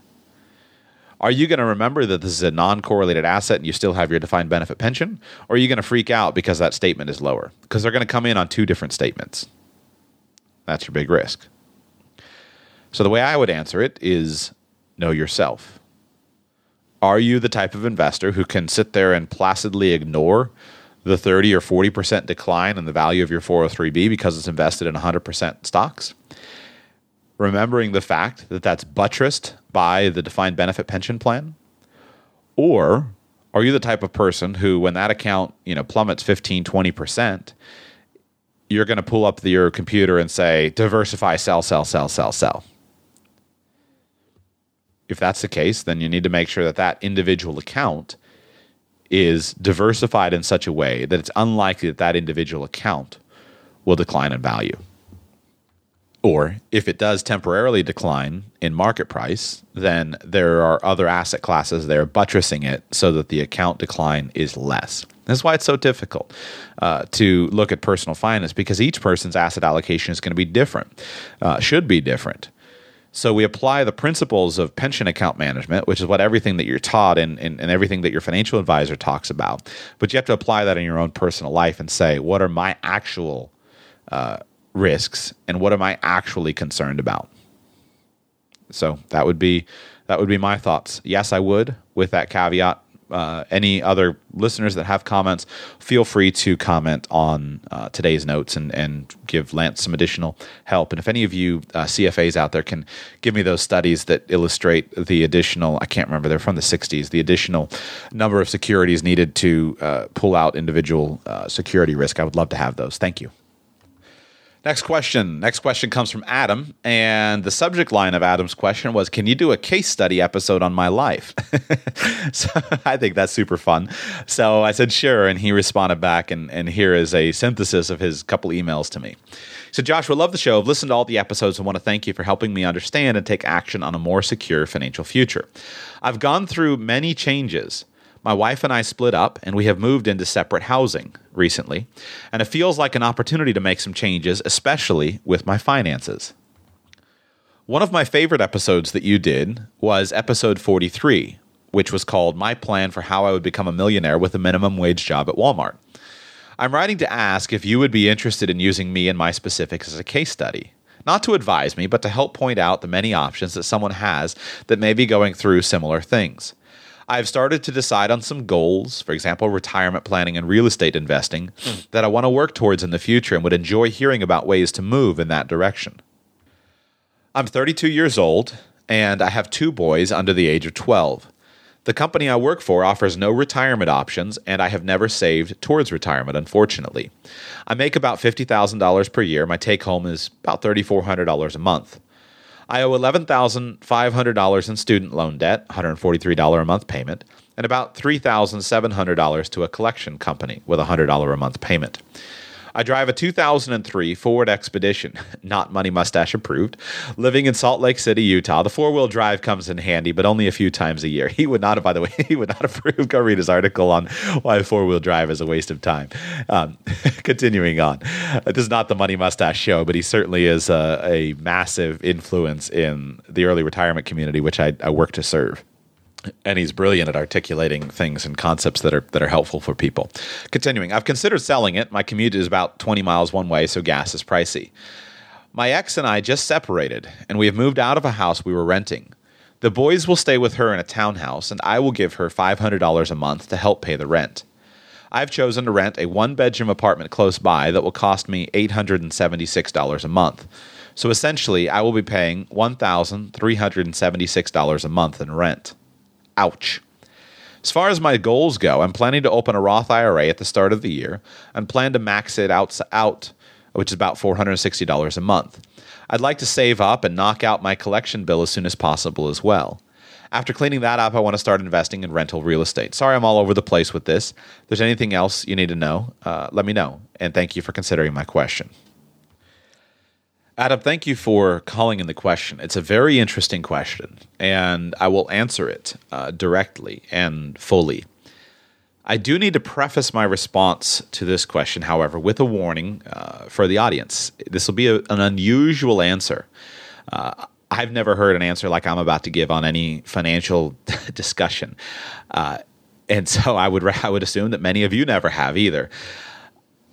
are you going to remember that this is a non correlated asset and you still have your defined benefit pension? Or are you going to freak out because that statement is lower? Because they're going to come in on two different statements. That's your big risk. So the way I would answer it is know yourself. Are you the type of investor who can sit there and placidly ignore the 30 or 40% decline in the value of your 403b because it's invested in 100% stocks? Remembering the fact that that's buttressed by the defined benefit pension plan? Or are you the type of person who, when that account you know plummets 15, 20%, you're going to pull up the, your computer and say, diversify, sell, sell, sell, sell, sell? If that's the case, then you need to make sure that that individual account is diversified in such a way that it's unlikely that that individual account will decline in value. Or if it does temporarily decline in market price, then there are other asset classes there buttressing it so that the account decline is less. That's why it's so difficult uh, to look at personal finance because each person's asset allocation is going to be different, uh, should be different. So we apply the principles of pension account management, which is what everything that you're taught and, and, and, everything that your financial advisor talks about. But you have to apply that in your own personal life and say, what are my actual uh, risks and what am I actually concerned about? So that would be that would be my thoughts. Yes, I would. With that caveat, uh, any other listeners that have comments, feel free to comment on uh, today's notes and, and give Lance some additional help. And if any of you uh, CFAs out there can give me those studies that illustrate the additional, I can't remember, they're from the 60s, the additional number of securities needed to uh, pull out individual uh, security risk, I would love to have those. Thank you. Next question. Next question comes from Adam. And the subject line of Adam's question was Can you do a case study episode on my life? so I think that's super fun. So I said, Sure. And he responded back. And, and here is a synthesis of his couple emails to me. So, Joshua, love the show. I've listened to all the episodes and want to thank you for helping me understand and take action on a more secure financial future. I've gone through many changes my wife and I split up, and we have moved into separate housing recently, and it feels like an opportunity to make some changes, especially with my finances. One of my favorite episodes that you did was episode 43, which was called My Plan for How I Would Become a Millionaire with a Minimum Wage Job at Walmart. I'm writing to ask if you would be interested in using me and my specifics as a case study. Not to advise me, but to help point out the many options that someone has that may be going through similar things. I've started to decide on some goals, for example, retirement planning and real estate investing, hmm. that I want to work towards in the future and would enjoy hearing about ways to move in that direction. I'm 32 years old and I have two boys under the age of 12. The company I work for offers no retirement options, and I have never saved towards retirement, unfortunately. I make about $50,000 per year. My take home is about $3,400 a month. I owe $11,500 in student loan debt, $143 a month payment, and about $3,700 to a collection company with a $100 a month payment. I drive a 2003 Ford Expedition, not Money Mustache approved, living in Salt Lake City, Utah. The four wheel drive comes in handy, but only a few times a year. He would not, by the way, he would not approve. Go read his article on why four wheel drive is a waste of time. Um, continuing on, this is not the Money Mustache show, but he certainly is a, a massive influence in the early retirement community, which I, I work to serve and he's brilliant at articulating things and concepts that are that are helpful for people. Continuing, I've considered selling it. My commute is about 20 miles one way, so gas is pricey. My ex and I just separated, and we have moved out of a house we were renting. The boys will stay with her in a townhouse, and I will give her $500 a month to help pay the rent. I've chosen to rent a one bedroom apartment close by that will cost me $876 a month. So essentially, I will be paying $1,376 a month in rent. Ouch. As far as my goals go, I'm planning to open a Roth IRA at the start of the year and plan to max it out, out which is about $460 a month. I'd like to save up and knock out my collection bill as soon as possible as well. After cleaning that up, I want to start investing in rental real estate. Sorry, I'm all over the place with this. If there's anything else you need to know, uh, let me know. And thank you for considering my question. Adam, thank you for calling in the question. It's a very interesting question, and I will answer it uh, directly and fully. I do need to preface my response to this question, however, with a warning uh, for the audience. This will be a, an unusual answer. Uh, I've never heard an answer like I'm about to give on any financial discussion, uh, and so I would I would assume that many of you never have either.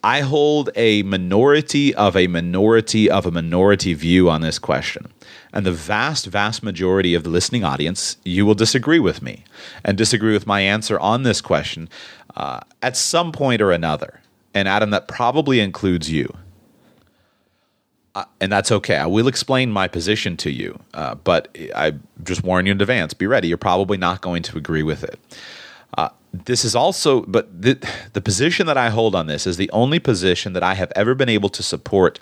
I hold a minority of a minority of a minority view on this question. And the vast, vast majority of the listening audience, you will disagree with me and disagree with my answer on this question uh, at some point or another. And Adam, that probably includes you. Uh, and that's okay. I will explain my position to you, uh, but I just warn you in advance be ready. You're probably not going to agree with it. This is also, but the, the position that I hold on this is the only position that I have ever been able to support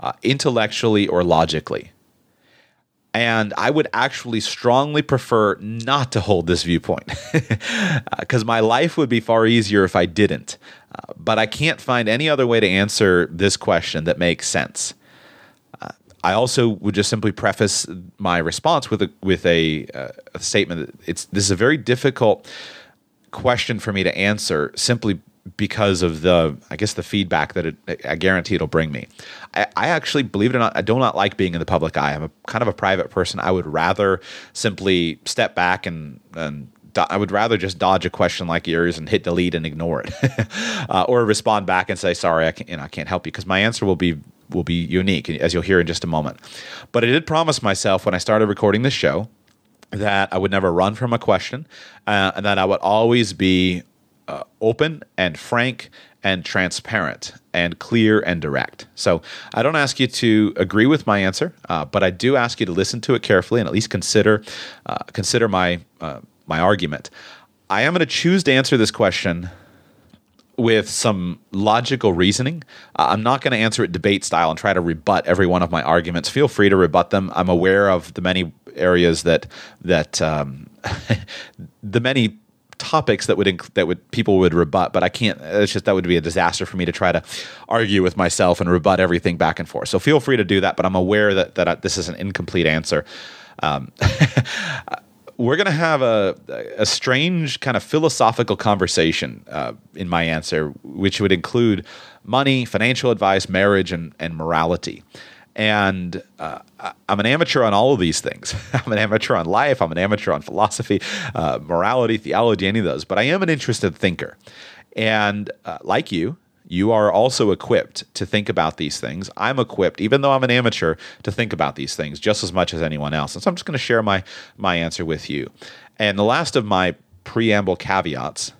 uh, intellectually or logically. And I would actually strongly prefer not to hold this viewpoint because uh, my life would be far easier if I didn't. Uh, but I can't find any other way to answer this question that makes sense. Uh, I also would just simply preface my response with a with a, uh, a statement that it's this is a very difficult question for me to answer simply because of the I guess the feedback that it, I guarantee it'll bring me. I, I, actually believe it or not, I do not like being in the public eye. I'm a kind of a private person. I would rather simply step back and and I would rather just dodge a question like yours and hit delete and ignore it, uh, or respond back and say sorry, I can't, you know, I can't help you because my answer will be will be unique as you'll hear in just a moment. But I did promise myself when I started recording this show that I would never run from a question, uh, and that I would always be uh, open and frank and transparent and clear and direct. So I don't ask you to agree with my answer, uh, but I do ask you to listen to it carefully and at least consider uh, consider my uh, my argument. I am going to choose to answer this question with some logical reasoning. Uh, I'm not going to answer it debate style and try to rebut every one of my arguments. Feel free to rebut them. I'm aware of the many areas that that um, the many topics that would inc- that would people would rebut, but I can't. It's just that would be a disaster for me to try to argue with myself and rebut everything back and forth. So feel free to do that, but I'm aware that that I, this is an incomplete answer. Um, we're going to have a, a strange kind of philosophical conversation uh, in my answer, which would include money, financial advice, marriage, and, and morality. And uh, I'm an amateur on all of these things. I'm an amateur on life. I'm an amateur on philosophy, uh, morality, theology, any of those. But I am an interested thinker. And uh, like you, you are also equipped to think about these things. I'm equipped, even though I'm an amateur, to think about these things just as much as anyone else. And so I'm just going to share my my answer with you. And the last of my preamble caveats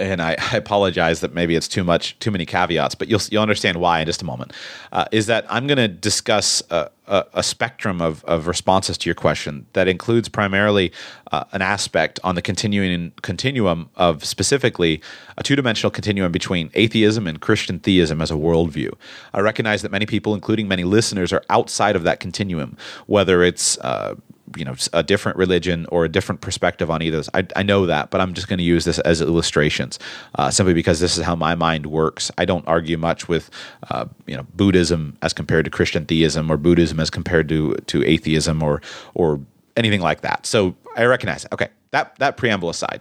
and I, I, apologize that maybe it's too much, too many caveats, but you'll you'll understand why in just a moment. Uh, is that I'm going to discuss a, a, a, spectrum of, of responses to your question that includes primarily uh, an aspect on the continuing continuum of specifically a two dimensional continuum between atheism and Christian theism as a worldview. I recognize that many people, including many listeners, are outside of that continuum, whether it's uh, you know a different religion or a different perspective on either. I, I know that, but I'm just going to use this as illustrations, uh, simply because this is how my mind works. I don't argue much with uh, you know Buddhism as compared to Christian theism or Buddhism as compared to to atheism or or anything like that. So I recognize it. Okay, that that preamble aside,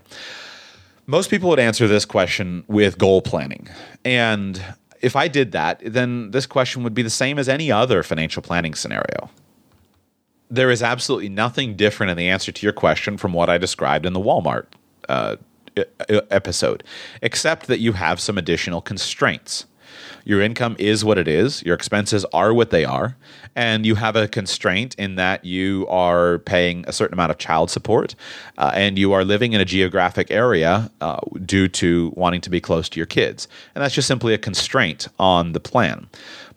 most people would answer this question with goal planning, and if I did that, then this question would be the same as any other financial planning scenario there is absolutely nothing different in the answer to your question from what I described in the Walmart uh, episode, except that you have some additional constraints. Your income is what it is, your expenses are what they are, and you have a constraint in that you are paying a certain amount of child support uh, and you are living in a geographic area uh, due to wanting to be close to your kids. And that's just simply a constraint on the plan.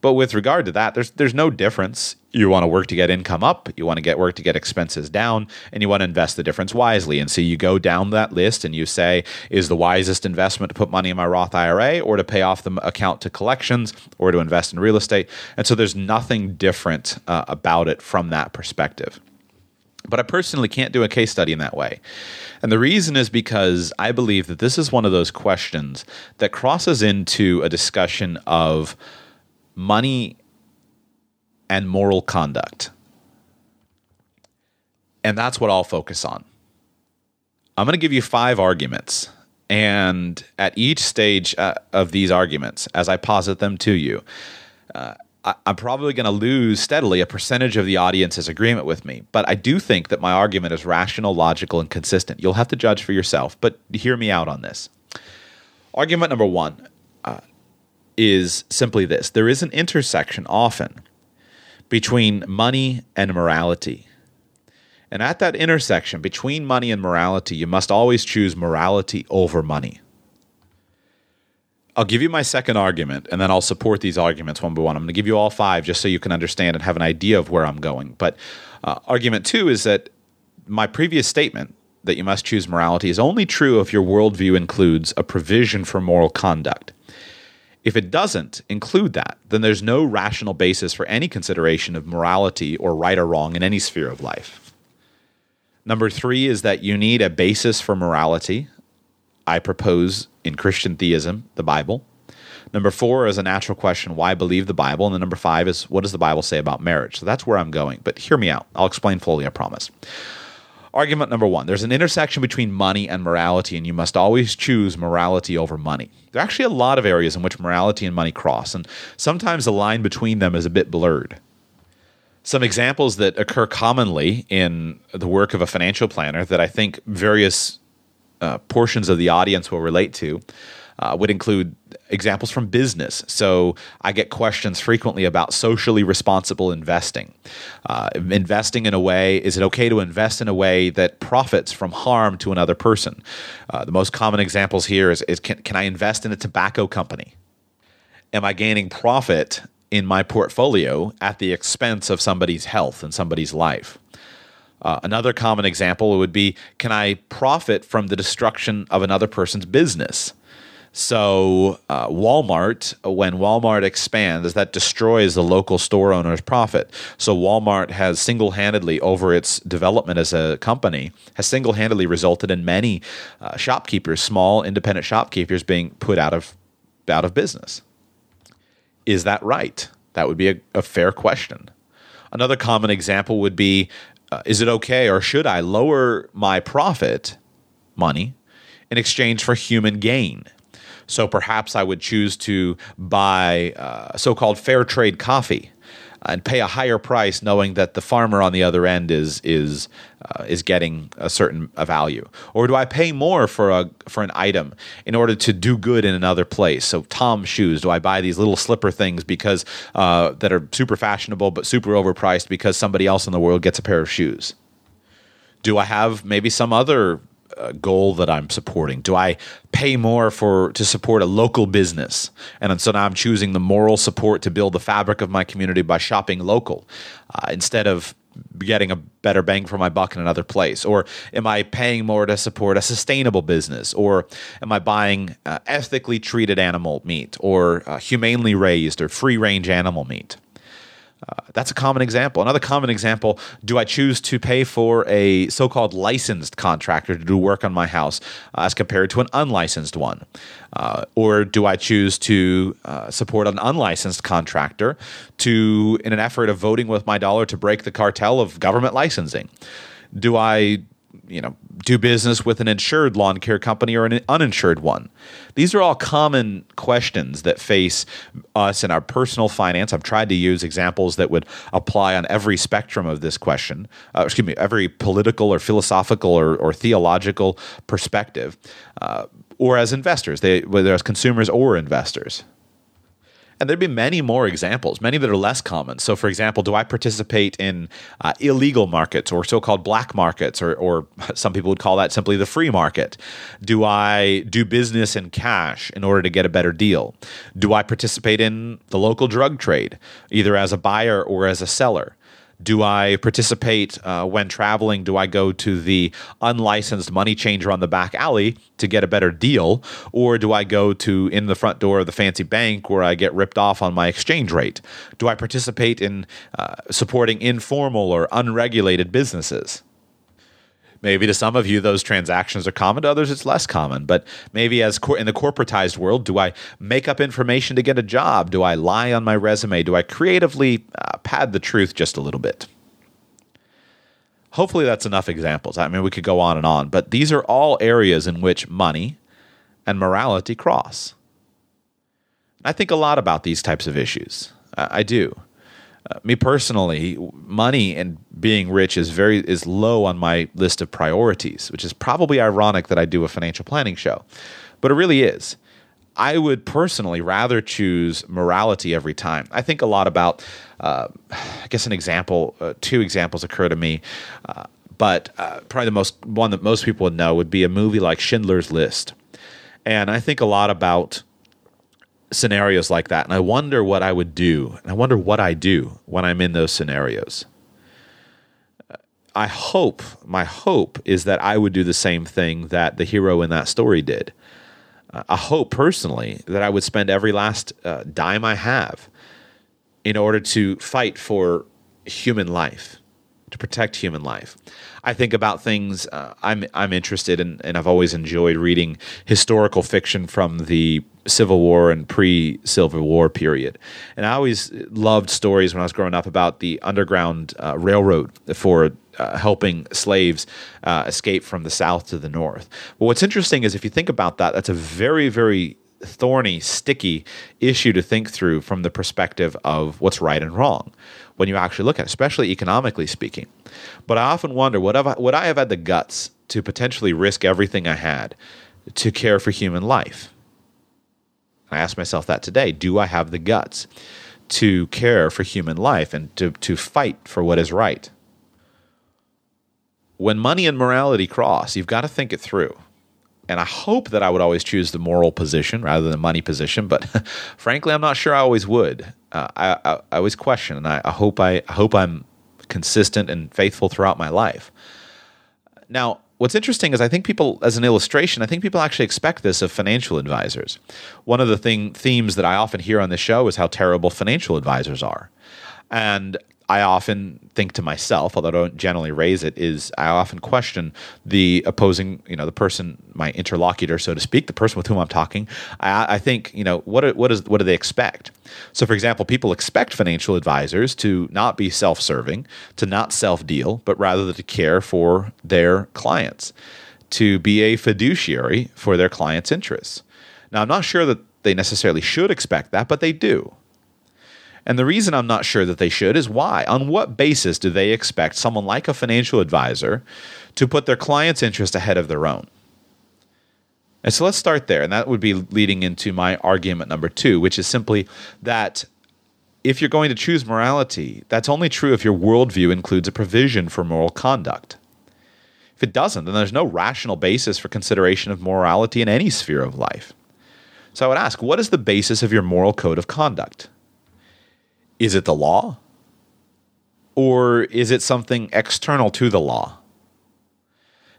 But with regard to that, there's there's no difference. You want to work to get income up, you want to get work to get expenses down, and you want to invest the difference wisely. And so you go down that list and you say, is the wisest investment to put money in my Roth IRA or to pay off the account to collections or to invest in real estate? And so there's nothing different uh, about it from that perspective. But I personally can't do a case study in that way. And the reason is because I believe that this is one of those questions that crosses into a discussion of money and moral conduct. And that's what I'll focus on. I'm going to give you five arguments. And at each stage uh, of these arguments, as I posit them to you, uh, I, I'm probably going to lose steadily a percentage of the audience's agreement with me. But I do think that my argument is rational, logical, and consistent. You'll have to judge for yourself, but hear me out on this. Argument number one is simply this there is an intersection often between money and morality. And at that intersection between money and morality, you must always choose morality over money. I'll give you my second argument, and then I'll support these arguments one by one. I'm going to give you all five just so you can understand and have an idea of where I'm going. But uh, argument two is that my previous statement that you must choose morality is only true if your worldview includes a provision for moral conduct. If it doesn't include that, then there's no rational basis for any consideration of morality or right or wrong in any sphere of life. Number three is that you need a basis for morality. I propose in Christian theism, the Bible. Number four is a natural question why believe the Bible? And then number five is what does the Bible say about marriage? So that's where I'm going. But hear me out. I'll explain fully, I promise. Argument number one there's an intersection between money and morality, and you must always choose morality over money. There are actually a lot of areas in which morality and money cross, and sometimes the line between them is a bit blurred. Some examples that occur commonly in the work of a financial planner that I think various uh, portions of the audience will relate to uh, would include examples from business. So I get questions frequently about socially responsible investing. Uh, investing in a way, is it okay to invest in a way that profits from harm to another person? Uh, the most common examples here is, is can, can I invest in a tobacco company? Am I gaining profit in my portfolio at the expense of somebody's health and somebody's life? Uh, another common example would be can I profit from the destruction of another person's business? So uh, Walmart, when Walmart expands, that destroys the local store owner's profit. So Walmart has single-handedly, over its development as a company, has single-handedly resulted in many uh, shopkeepers, small independent shopkeepers, being put out of out of business. Is that right? That would be a, a fair question. Another common example would be: uh, Is it okay, or should I lower my profit money in exchange for human gain? So perhaps I would choose to buy uh, so called fair trade coffee and pay a higher price, knowing that the farmer on the other end is is uh, is getting a certain a value, or do I pay more for a for an item in order to do good in another place? So Tom shoes, do I buy these little slipper things because uh, that are super fashionable but super overpriced because somebody else in the world gets a pair of shoes? Do I have maybe some other goal that I'm supporting? Do I pay more for to support a local business, and so now I'm choosing the moral support to build the fabric of my community by shopping local uh, instead of getting a better bang for my buck in another place? Or am I paying more to support a sustainable business? Or am I buying uh, ethically treated animal meat or uh, humanely raised or free range animal meat? Uh, that's a common example. Another common example do I choose to pay for a so called licensed contractor to do work on my house uh, as compared to an unlicensed one? Uh, or do I choose to uh, support an unlicensed contractor to, in an effort of voting with my dollar to break the cartel of government licensing? Do I you know do business with an insured lawn care company or an uninsured one. These are all common questions that face us in our personal finance. I've tried to use examples that would apply on every spectrum of this question uh, excuse me every political or philosophical or, or theological perspective uh, or as investors they, whether as consumers or investors and there'd be many more examples, many that are less common. So, for example, do I participate in uh, illegal markets or so called black markets, or, or some people would call that simply the free market? Do I do business in cash in order to get a better deal? Do I participate in the local drug trade, either as a buyer or as a seller? Do I participate uh, when traveling? Do I go to the unlicensed money changer on the back alley to get a better deal? Or do I go to in the front door of the fancy bank where I get ripped off on my exchange rate? Do I participate in uh, supporting informal or unregulated businesses? Maybe to some of you, those transactions are common. To others, it's less common. But maybe as cor- in the corporatized world, do I make up information to get a job? Do I lie on my resume? Do I creatively uh, pad the truth just a little bit? Hopefully, that's enough examples. I mean, we could go on and on, but these are all areas in which money and morality cross. I think a lot about these types of issues. I, I do. Uh, me personally, money and being rich is very is low on my list of priorities, which is probably ironic that I do a financial planning show, but it really is. I would personally rather choose morality every time. I think a lot about. Uh, I guess an example, uh, two examples occur to me, uh, but uh, probably the most one that most people would know would be a movie like Schindler's List, and I think a lot about scenarios like that. And I wonder what I would do. And I wonder what I do when I'm in those scenarios. I hope, my hope is that I would do the same thing that the hero in that story did. I hope personally that I would spend every last uh, dime I have in order to fight for human life, to protect human life. I think about things uh, I'm I'm interested in, and I've always enjoyed reading historical fiction from the Civil War and pre Civil War period. And I always loved stories when I was growing up about the Underground uh, Railroad for uh, helping slaves uh, escape from the South to the North. But what's interesting is if you think about that, that's a very, very thorny, sticky issue to think through from the perspective of what's right and wrong when you actually look at it, especially economically speaking. But I often wonder would, I, would I have had the guts to potentially risk everything I had to care for human life? I ask myself that today. Do I have the guts to care for human life and to, to fight for what is right? When money and morality cross, you've got to think it through. And I hope that I would always choose the moral position rather than the money position, but frankly, I'm not sure I always would. Uh, I, I, I, always question, and I, I hope I, I hope I'm consistent and faithful throughout my life. Now, what's interesting is I think people, as an illustration, I think people actually expect this of financial advisors. One of the thing themes that I often hear on the show is how terrible financial advisors are. And I often think to myself, although I don't generally raise it, is I often question the opposing, you know, the person, my interlocutor, so to speak, the person with whom I'm talking. I, I think, you know, what what is what do they expect? So, for example, people expect financial advisors to not be self-serving, to not self-deal, but rather to care for their clients, to be a fiduciary for their clients' interests. Now, I'm not sure that they necessarily should expect that, but they do. And the reason I'm not sure that they should is why? On what basis do they expect someone like a financial advisor to put their client's interest ahead of their own? And so let's start there. And that would be leading into my argument number two, which is simply that if you're going to choose morality, that's only true if your worldview includes a provision for moral conduct. If it doesn't, then there's no rational basis for consideration of morality in any sphere of life. So I would ask, what is the basis of your moral code of conduct? Is it the law? Or is it something external to the law?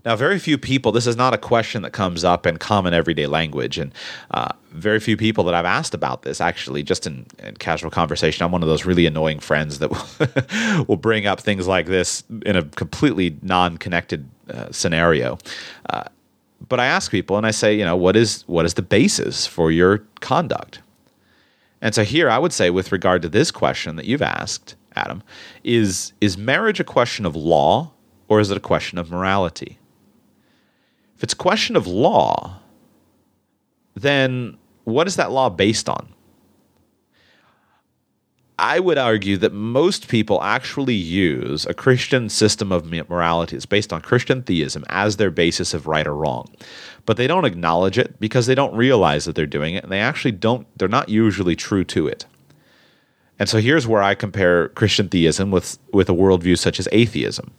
Now, very few people, this is not a question that comes up in common everyday language. And uh, very few people that I've asked about this actually, just in, in casual conversation, I'm one of those really annoying friends that will, will bring up things like this in a completely non connected uh, scenario. Uh, but I ask people and I say, you know, what is what is the basis for your conduct? And so here I would say with regard to this question that you've asked, Adam, is is marriage a question of law or is it a question of morality? If it's a question of law, then what is that law based on? I would argue that most people actually use a Christian system of morality that's based on Christian theism as their basis of right or wrong. But they don't acknowledge it because they don't realize that they're doing it and they actually don't, they're not usually true to it. And so here's where I compare Christian theism with, with a worldview such as atheism.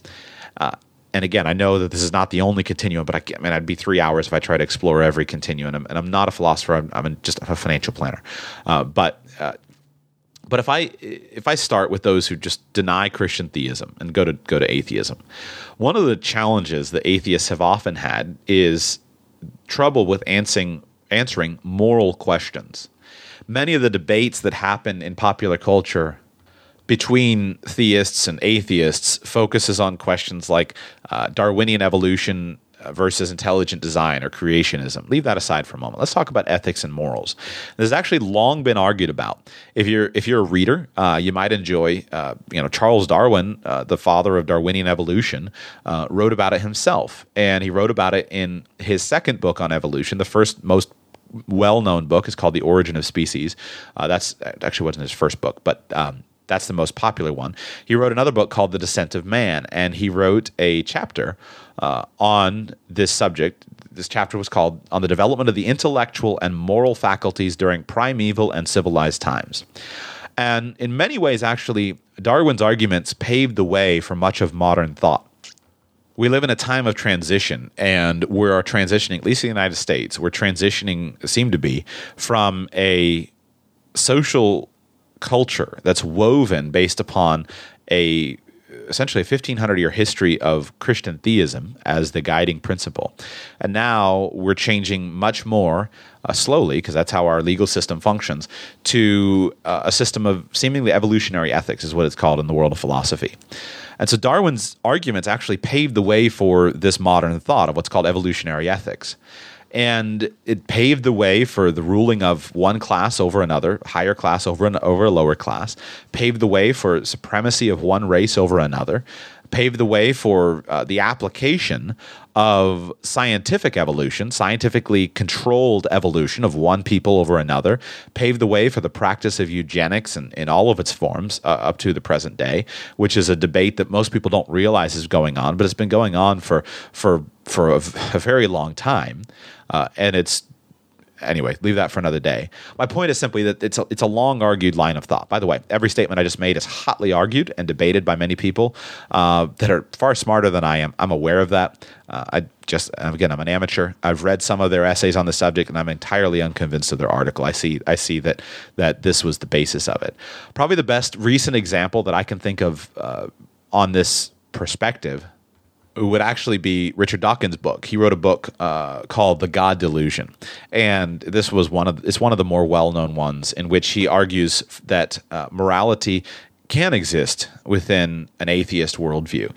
Uh, and again, I know that this is not the only continuum, but I, I mean, I'd be three hours if I try to explore every continuum. And I'm, and I'm not a philosopher; I'm, I'm just a financial planner. Uh, but uh, but if I if I start with those who just deny Christian theism and go to go to atheism, one of the challenges that atheists have often had is trouble with answering answering moral questions. Many of the debates that happen in popular culture between theists and atheists focuses on questions like uh, Darwinian evolution versus intelligent design or creationism. Leave that aside for a moment. Let's talk about ethics and morals. This has actually long been argued about. If you're if you're a reader, uh, you might enjoy. Uh, you know, Charles Darwin, uh, the father of Darwinian evolution, uh, wrote about it himself, and he wrote about it in his second book on evolution. The first most well-known book is called The Origin of Species. Uh, that's actually wasn't his first book, but um, that's the most popular one. He wrote another book called The Descent of Man, and he wrote a chapter uh, on this subject. This chapter was called On the Development of the Intellectual and Moral Faculties During Primeval and Civilized Times. And in many ways, actually, Darwin's arguments paved the way for much of modern thought. We live in a time of transition, and we're transitioning, at least in the United States, we're transitioning, seem to be, from a social culture that's woven based upon a essentially a 1500 year history of Christian theism as the guiding principle. And now we're changing much more uh, slowly, because that's how our legal system functions, to uh, a system of seemingly evolutionary ethics, is what it's called in the world of philosophy. And so Darwin's arguments actually paved the way for this modern thought of what's called evolutionary ethics and it paved the way for the ruling of one class over another, higher class over an, over a lower class, paved the way for supremacy of one race over another, paved the way for uh, the application of scientific evolution, scientifically controlled evolution of one people over another, paved the way for the practice of eugenics in, in all of its forms uh, up to the present day, which is a debate that most people don't realize is going on, but it's been going on for for for a, a very long time, uh, and it's anyway, leave that for another day. My point is simply that it's a, it's a long argued line of thought. By the way, every statement I just made is hotly argued and debated by many people uh, that are far smarter than I am. I'm aware of that. Uh, I just again, I'm an amateur. I've read some of their essays on the subject, and I'm entirely unconvinced of their article. I see I see that that this was the basis of it. Probably the best recent example that I can think of uh, on this perspective would actually be Richard Dawkins' book. He wrote a book uh, called The God Delusion, and this was one of it's one of the more well known ones in which he argues that uh, morality can exist within an atheist worldview.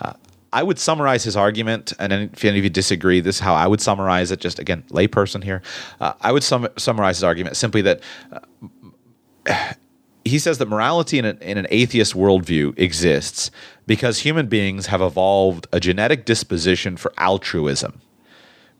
Uh, I would summarize his argument, and if any of you disagree, this is how I would summarize it. Just again, layperson here, uh, I would sum- summarize his argument simply that uh, he says that morality in an, in an atheist worldview exists because human beings have evolved a genetic disposition for altruism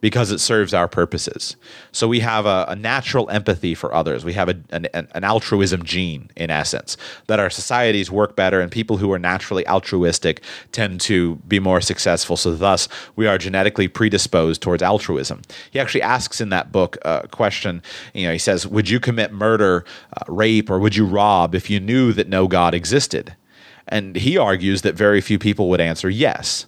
because it serves our purposes. So we have a, a natural empathy for others. We have a, an, an, altruism gene, in essence, that our societies work better, and people who are naturally altruistic tend to be more successful. So thus, we are genetically predisposed towards altruism. He actually asks in that book a question. You know, he says, "Would you commit murder, uh, rape, or would you rob if you knew that no God existed?" And he argues that very few people would answer yes.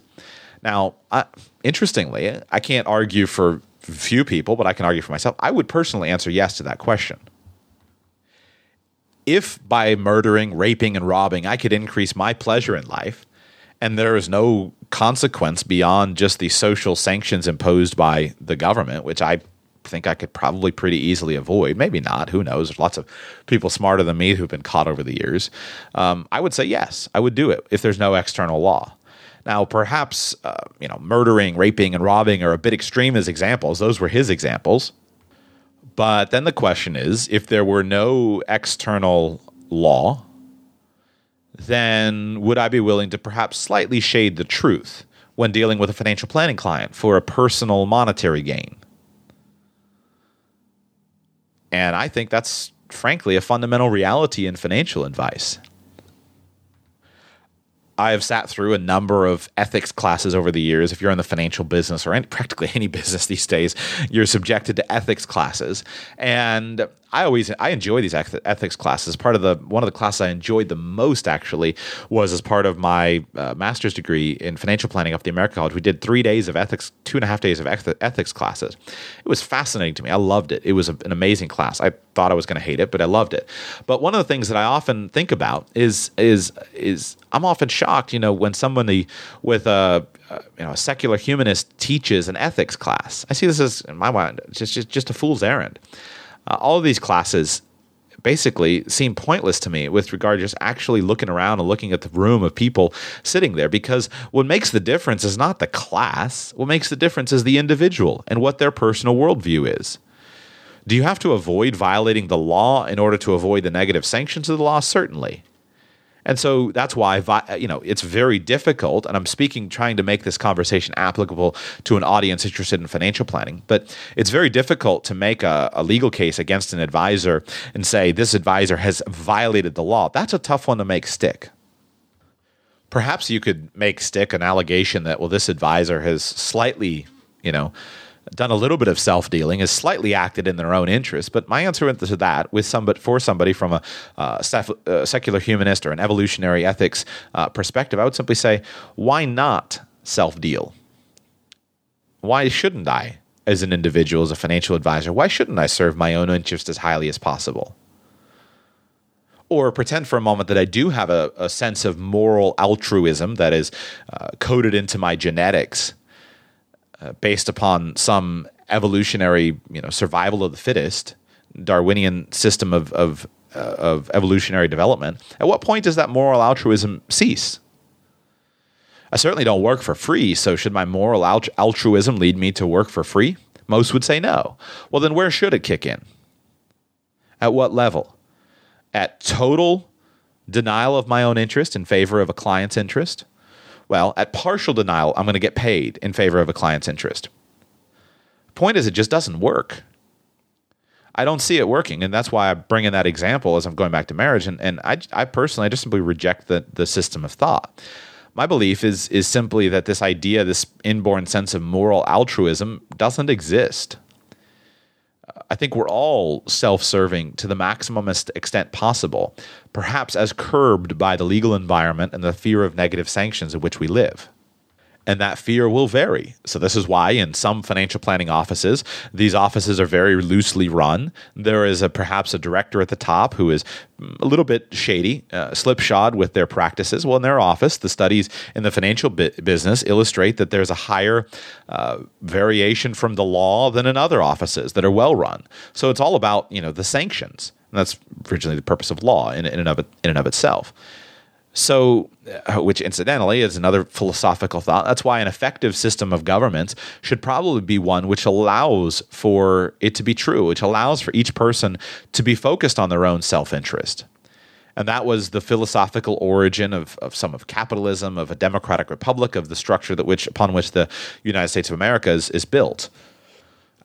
Now, I, interestingly, I can't argue for few people, but I can argue for myself. I would personally answer yes to that question. If by murdering, raping, and robbing, I could increase my pleasure in life, and there is no consequence beyond just the social sanctions imposed by the government, which I think I could probably pretty easily avoid. Maybe not. Who knows? There's lots of people smarter than me who've been caught over the years. Um, I would say yes, I would do it if there's no external law. Now, perhaps uh, you know, murdering, raping, and robbing are a bit extreme as examples. Those were his examples. But then the question is, if there were no external law, then would I be willing to perhaps slightly shade the truth when dealing with a financial planning client for a personal monetary gain? And I think that's frankly a fundamental reality in financial advice. I have sat through a number of ethics classes over the years. If you're in the financial business or any, practically any business these days, you're subjected to ethics classes. And I always I enjoy these ethics classes. Part of the one of the classes I enjoyed the most actually was as part of my uh, master's degree in financial planning at the American College. We did three days of ethics, two and a half days of ethics classes. It was fascinating to me. I loved it. It was an amazing class. I thought I was going to hate it, but I loved it. But one of the things that I often think about is is is I'm often shocked, you know, when somebody with a you know a secular humanist teaches an ethics class. I see this as in my mind just just, just a fool's errand uh, all of these classes basically seem pointless to me with regard to just actually looking around and looking at the room of people sitting there because what makes the difference is not the class. What makes the difference is the individual and what their personal worldview is. Do you have to avoid violating the law in order to avoid the negative sanctions of the law? Certainly and so that's why you know it's very difficult. And I'm speaking, trying to make this conversation applicable to an audience interested in financial planning. But it's very difficult to make a, a legal case against an advisor and say this advisor has violated the law. That's a tough one to make stick. Perhaps you could make stick an allegation that well, this advisor has slightly, you know, done a little bit of self dealing, has slightly acted in their own interest. But my answer to that, with somebody for somebody from a uh, uh, secular humanist or an evolutionary ethics uh, perspective, I would simply say, why not self deal? Why shouldn't I, as an individual, as a financial advisor, why shouldn't I serve my own interest as highly as possible? or pretend for a moment that I do have a, a sense of moral altruism that is uh, coded into my genetics uh, based upon some evolutionary, you know, survival of the fittest, Darwinian system of of uh, of evolutionary development. At what point does that moral altruism cease? I certainly don't work for free, so should my moral alt- altruism lead me to work for free? Most would say no. Well, then where should it kick in? At what level? At total denial of my own interest in favor of a client's interest? Well, at partial denial, I'm going to get paid in favor of a client's interest. Point is, it just doesn't work. I don't see it working, and that's why I bring in that example as I'm going back to marriage. And, and I, I personally, I just simply reject the, the system of thought. My belief is is simply that this idea, this inborn sense of moral altruism, doesn't exist. I think we're all self serving to the maximum extent possible, perhaps as curbed by the legal environment and the fear of negative sanctions in which we live and that fear will vary. So, this is why in some financial planning offices, these offices are very loosely run. There is a, perhaps a director at the top who is a little bit shady, uh, slipshod with their practices. Well, in their office, the studies in the financial bi- business illustrate that there's a higher uh, variation from the law than in other offices that are well run. So, it's all about you know the sanctions. And that's originally the purpose of law in, in, and, of in and of itself. So, uh, which incidentally is another philosophical thought. That's why an effective system of government should probably be one which allows for it to be true, which allows for each person to be focused on their own self interest. And that was the philosophical origin of, of some of capitalism, of a democratic republic, of the structure that which upon which the United States of America is, is built.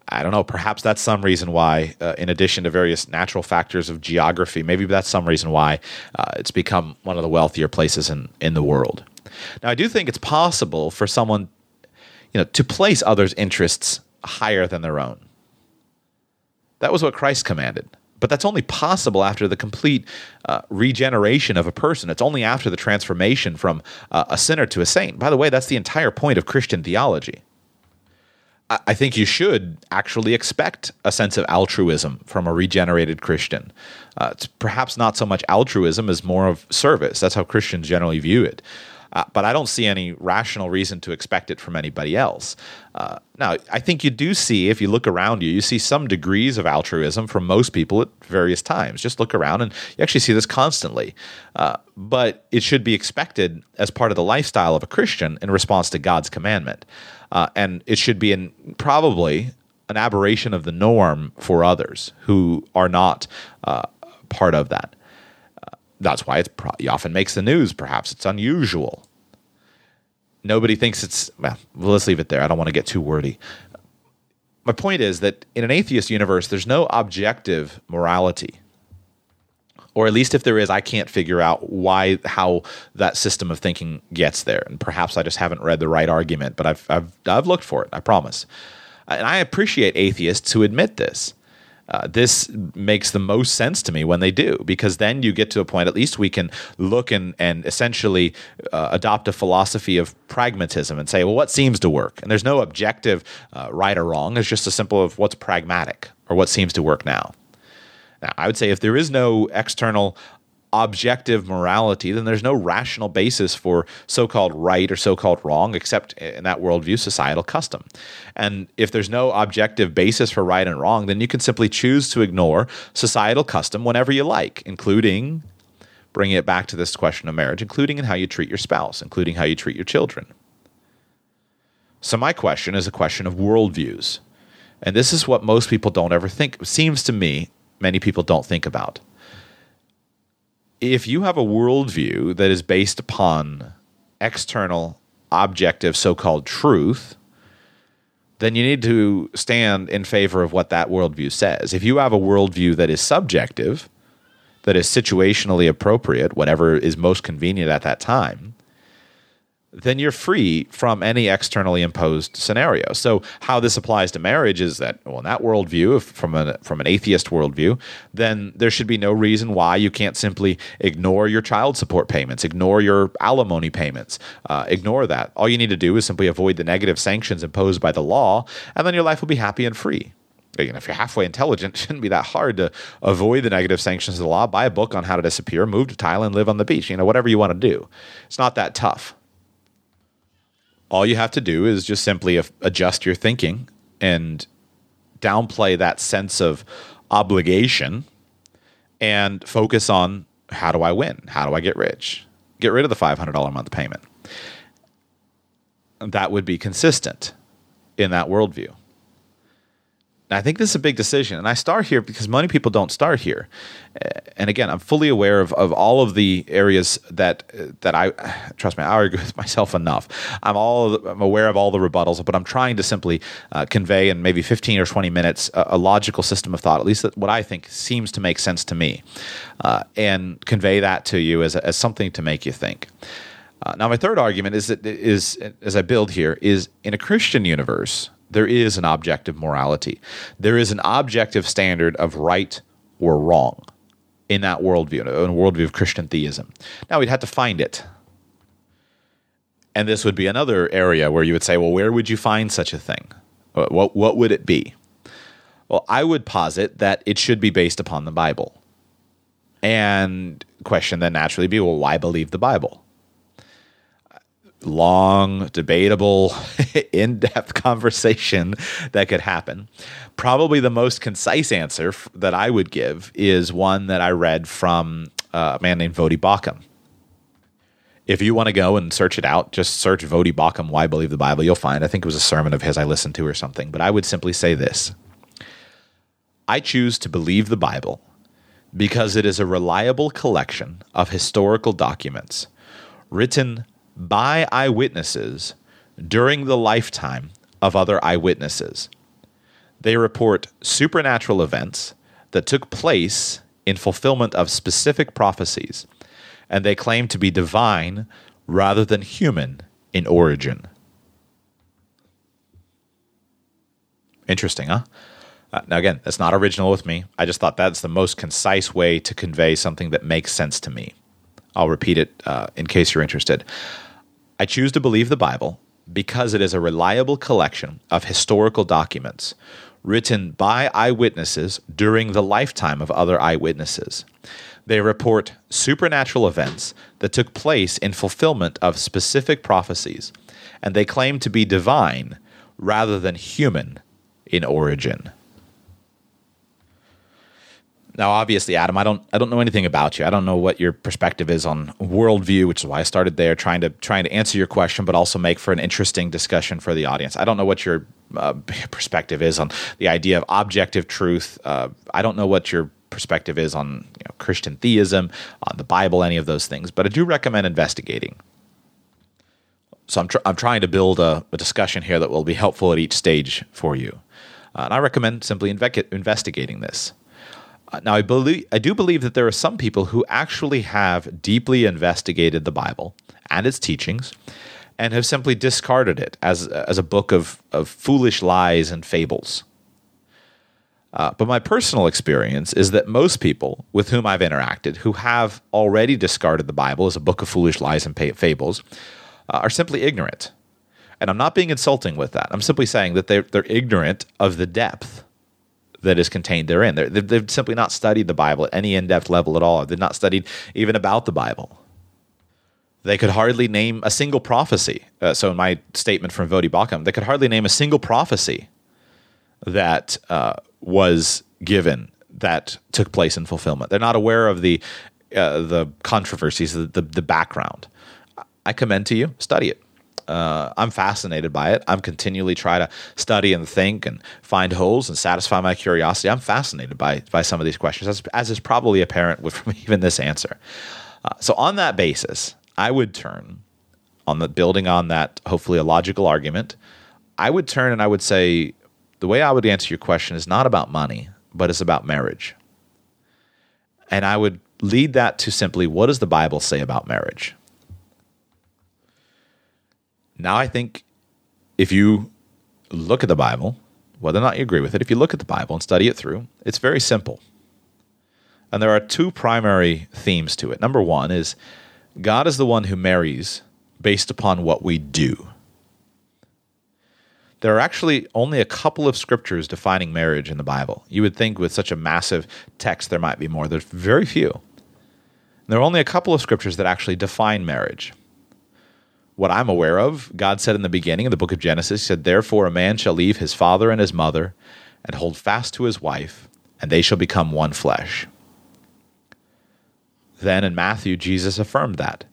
I don't know. Perhaps that's some reason why, uh, in addition to various natural factors of geography, maybe that's some reason why uh, it's become one of the wealthier places in, in the world. Now, I do think it's possible for someone, you know, to place others' interests higher than their own. That was what Christ commanded. But that's only possible after the complete uh, regeneration of a person. It's only after the transformation from uh, a sinner to a saint. By the way, that's the entire point of Christian theology. I, think you should actually expect a sense of altruism from a regenerated Christian. Uh, it's perhaps not so much altruism as more of service. That's how Christians generally view it. Uh, but I don't see any rational reason to expect it from anybody else. Uh, now, I think you do see, if you look around you, you see some degrees of altruism from most people at various times. Just look around and you actually see this constantly. Uh, but it should be expected as part of the lifestyle of a Christian in response to God's commandment. Uh, and it should be in probably an aberration of the norm for others who are not uh, part of that. That's why pro- it often makes the news. Perhaps it's unusual. Nobody thinks it's well. Let's leave it there. I don't want to get too wordy. My point is that in an atheist universe, there's no objective morality, or at least if there is, I can't figure out why how that system of thinking gets there. And perhaps I just haven't read the right argument, but I've I've I've looked for it. I promise. And I appreciate atheists who admit this. Uh, this makes the most sense to me when they do, because then you get to a point, at least we can look and, and essentially uh, adopt a philosophy of pragmatism and say, well, what seems to work? And there's no objective uh, right or wrong. It's just a simple of what's pragmatic or what seems to work now. Now, I would say if there is no external objective morality, then there's no rational basis for so called right or so called wrong, except in that worldview, societal custom. And if there's no objective basis for right and wrong, then you can simply choose to ignore societal custom whenever you like, including bringing it back to this question of marriage, including in how you treat your spouse, including how you treat your children. So, my question is a question of worldviews. And this is what most people don't ever think, seems to me, many people don't think about if you have a worldview that is based upon external, objective, so called truth, then you need to stand in favor of what that worldview says. If you have a worldview that is subjective, that is situationally appropriate, whatever is most convenient at that time, then you're free from any externally imposed scenario. So, how this applies to marriage is that, well, in that worldview, from an from an atheist worldview, then there should be no reason why you can't simply ignore your child support payments, ignore your alimony payments, uh, ignore that. All you need to do is simply avoid the negative sanctions imposed by the law, and then your life will be happy and free. You know, if you're halfway intelligent, it shouldn't be that hard to avoid the negative sanctions of the law. Buy a book on how to disappear, move to Thailand, live on the beach. You know, whatever you want to do. It's not that tough all you have to do is just simply adjust your thinking and downplay that sense of obligation and focus on how do I win? How do I get rich? Get rid of the $500 a month payment. That would be consistent in that worldview. I think this is a big decision. And I start here because many people don't start here. And again, I'm fully aware of, of all of the areas that that I trust me, I argue with myself enough. I'm all I'm aware of all the rebuttals, but I'm trying to simply uh, convey in maybe 15 or 20 minutes a, a, logical system of thought, at least what I think seems to make sense to me, uh, and convey that to you as, as something to make you think. Uh, now, my third argument is that is as I build here is in a Christian universe there is an objective morality. There is an objective standard of right or wrong in that worldview, in a worldview of Christian theism. Now we'd have to find it. And this would be another area where you would say, well, where would you find such a thing? What, what would it be? Well, I would posit that it should be based upon the Bible. And question then naturally be, well, why believe the Bible? Long, debatable, in depth conversation that could happen. Probably the most concise answer f- that I would give is one that I read from uh, a man named Voddie Baucham. If you want to go and search it out, just search Voddie Baucham, Why Believe the Bible. You'll find, I think it was a sermon of his I listened to or something. But I would simply say this I choose to believe the Bible because it is a reliable collection of historical documents written by eyewitnesses during the lifetime of other eyewitnesses. They report supernatural events that took place in fulfillment of specific prophecies, and they claim to be divine rather than human in origin. Interesting, huh? Uh, now, again, that's not original with me. I just thought that's the most concise way to convey something that makes sense to me. I'll repeat it uh, in case you're interested. I choose to believe the Bible because it is a reliable collection of historical documents written by eyewitnesses during the lifetime of other eyewitnesses. They report supernatural events that took place in fulfillment of specific prophecies, and they claim to be divine rather than human in origin. Now, obviously, Adam, I don't I don't know anything about you. I don't know what your perspective is on worldview, which is why I started there, trying to trying to answer your question, but also make for an interesting discussion for the audience. I don't know what your uh, perspective is on the idea of objective truth. Uh, I don't know what your perspective is on you know, Christian theism, on the Bible, any of those things. But I do recommend investigating. So I'm, tr- I'm trying to build a, a, discussion here that will be helpful at each stage for you. Uh, and I recommend simply inve- investigating this. Now, I believe I do believe that there are some people who actually have deeply investigated the Bible and its teachings, and have simply discarded it as as a book of of foolish lies and fables. Uh, but my personal experience is that most people with whom I've interacted who have already discarded the Bible as a book of foolish lies and fables uh, are simply ignorant. And I'm not being insulting with that. I'm simply saying that they're, they're ignorant of the depth that is contained therein. they they've simply not studied the Bible at any in depth level at all. They've not studied even about the Bible. They could hardly name a single prophecy. Uh, so, in my statement from Voddie Baucham, they could hardly name a single prophecy that uh, was given that took place in fulfillment. They're not aware of the uh, the controversies, the, the, the background. I commend to you, study it. Uh, I'm fascinated by it. I'm continually trying to study and think and find holes and satisfy my curiosity. I'm fascinated by by some of these questions, as, as is probably apparent with, from even this answer. Uh, so, on that basis, I would turn on the building on that, hopefully a logical argument. I would turn and I would say, the way I would answer your question is not about money, but it's about marriage. And I would lead that to simply what does the Bible say about marriage? Now, I think if you look at the Bible, whether or not you agree with it, if you look at the Bible and study it through, it's very simple. And there are two primary themes to it. Number one is God is the one who marries based upon what we do. There are actually only a couple of scriptures defining marriage in the Bible. You would think with such a massive text there might be more. There's very few. There are only a couple of scriptures that actually define marriage. What I'm aware of, God said in the beginning of the book of Genesis, He said, Therefore a man shall leave his father and his mother and hold fast to his wife, and they shall become one flesh. Then in Matthew, Jesus affirmed that.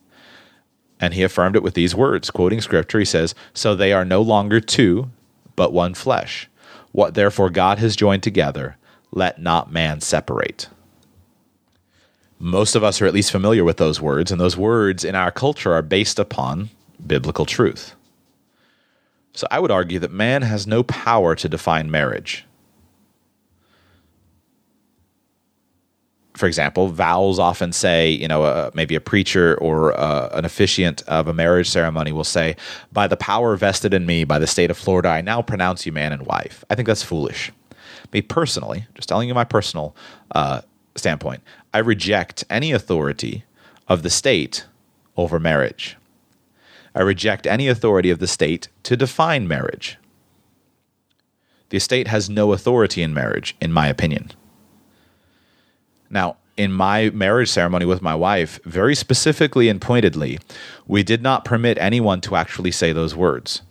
And he affirmed it with these words, quoting scripture. He says, So they are no longer two, but one flesh. What therefore God has joined together, let not man separate. Most of us are at least familiar with those words, and those words in our culture are based upon biblical truth. So I would argue that man has no power to define marriage. for example, vows often say, you know, uh, maybe a preacher or uh, an officiant of a marriage ceremony will say, by the power vested in me by the state of Florida, I now pronounce you man and wife. I think that's foolish. Me personally, just telling you my personal uh, standpoint, I reject any authority of the state over marriage. I reject any authority of the state to define marriage. The state has no authority in marriage, in my opinion. Now, in my marriage ceremony with my wife, very specifically and pointedly, we did not permit anyone to actually say those words.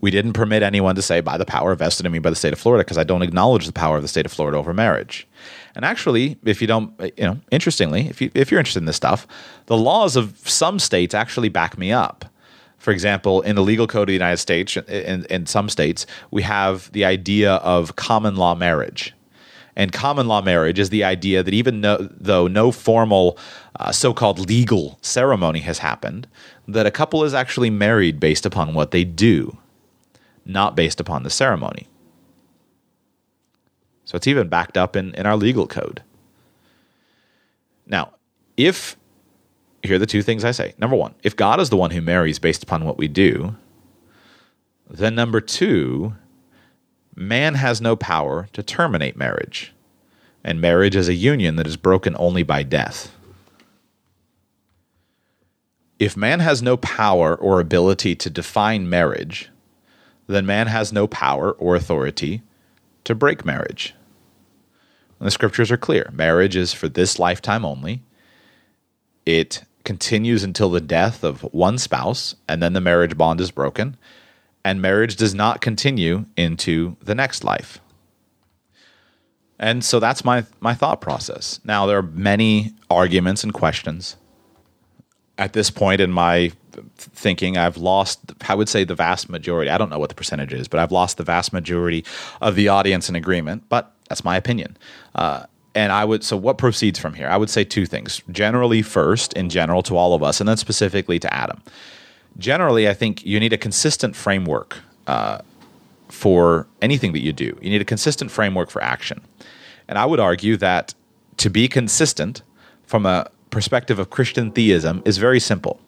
We didn't permit anyone to say, by the power vested in me by the state of Florida, because I don't acknowledge the power of the state of Florida over marriage. And actually, if you don't, eh, you know, interestingly, if, you, if you're interested in this stuff, the laws of some states actually back me up. For example, in the legal code of the United States, eh, eh, in, in some states, we have the idea of common law marriage and common law marriage is the idea that even no, though no formal uh, so called legal ceremony has happened, that a couple is actually married based upon what they do, not based upon the ceremony. So it's even backed up in, in our legal code. Now, if here are the two things I say. Number one, if God is the one who marries based upon what we do, then number two, man has no power to terminate marriage, and marriage is a union that is broken only by death. If man has no power or ability to define marriage, then man has no power or authority to break marriage. And the scriptures are clear marriage is for this lifetime only. It continues until the death of one spouse, and then the marriage bond is broken, and marriage does not continue into the next life. And so that's my, my thought process. Now, there are many arguments and questions. At this point in my thinking, I've lost, I would say, the vast majority. I don't know what the percentage is, but I've lost the vast majority of the audience in agreement. But that's my opinion. Uh, and I would, so what proceeds from here? I would say two things. Generally, first, in general, to all of us, and then specifically to Adam. Generally, I think you need a consistent framework uh, for anything that you do. You need a consistent framework for action. And I would argue that to be consistent from a perspective of Christian theism is very simple,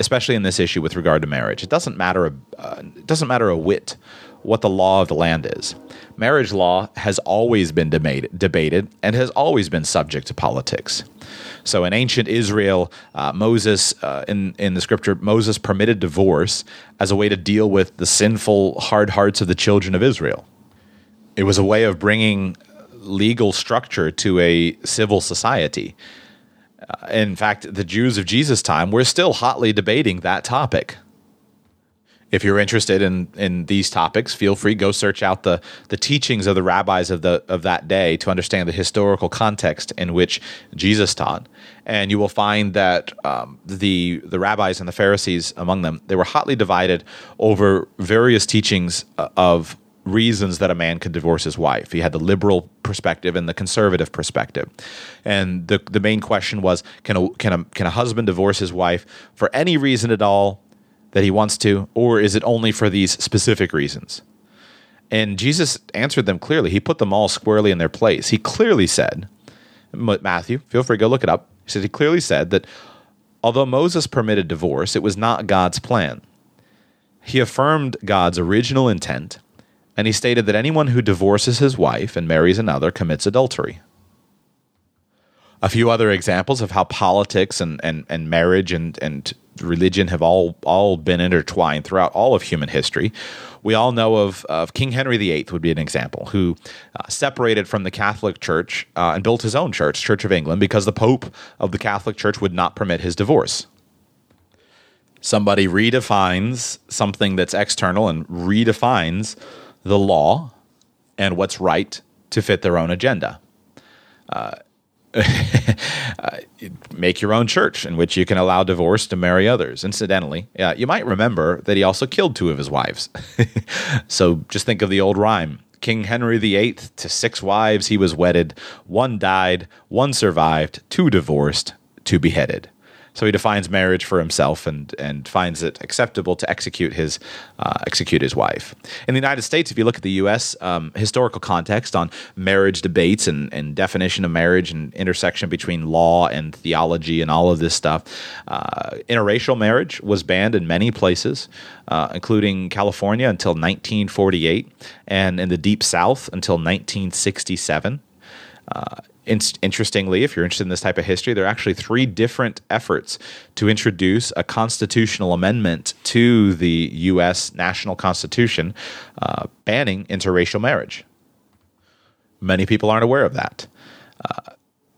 especially in this issue with regard to marriage. It doesn't matter a, uh, it doesn't matter a whit what the law of the land is. Marriage law has always been debated, debated and has always been subject to politics. So in ancient Israel, uh, Moses, uh, in, in the scripture, Moses permitted divorce as a way to deal with the sinful hard hearts of the children of Israel. It was a way of bringing legal structure to a civil society. In fact, the Jews of Jesus' time were still hotly debating that topic. If you're interested in in these topics, feel free go search out the the teachings of the rabbis of the of that day to understand the historical context in which Jesus taught, and you will find that um, the the rabbis and the Pharisees among them they were hotly divided over various teachings uh, of reasons that a man could divorce his wife. He had the liberal perspective and the conservative perspective. And the the main question was can a can a can a husband divorce his wife for any reason at all that he wants to, or is it only for these specific reasons? And Jesus answered them clearly. He put them all squarely in their place. He clearly said, Matthew, feel free to go look it up. He said he clearly said that although Moses permitted divorce, it was not God's plan. He affirmed God's original intent, and he stated that anyone who divorces his wife and marries another commits adultery a few other examples of how politics and, and, and marriage and, and religion have all, all been intertwined throughout all of human history. We all know of, of King Henry VIII would be an example, who uh, separated from the Catholic Church uh, and built his own church, Church of England, because the Pope of the Catholic Church would not permit his divorce. Somebody redefines something that's external and redefines the law and what's right to fit their own agenda. Uh, uh, make your own church in which you can allow divorce to marry others. Incidentally, uh, you might remember that he also killed two of his wives. so just think of the old rhyme. King Henry VIII to six wives he was wedded. One died, one survived, two divorced, two beheaded. So he defines marriage for himself and and finds it acceptable to execute his uh, execute his wife. In the United States, if you look at the U.S. Um, historical context on marriage debates and, and definition of marriage and intersection between law and theology and all of this stuff, uh, interracial marriage was banned in many places, uh, including California until 1948, and in the Deep South until 1967. In- interestingly, if you're interested in this type of history, there are actually three different efforts to introduce a constitutional amendment to the U.S. national constitution uh, banning interracial marriage. Many people aren't aware of that. Uh,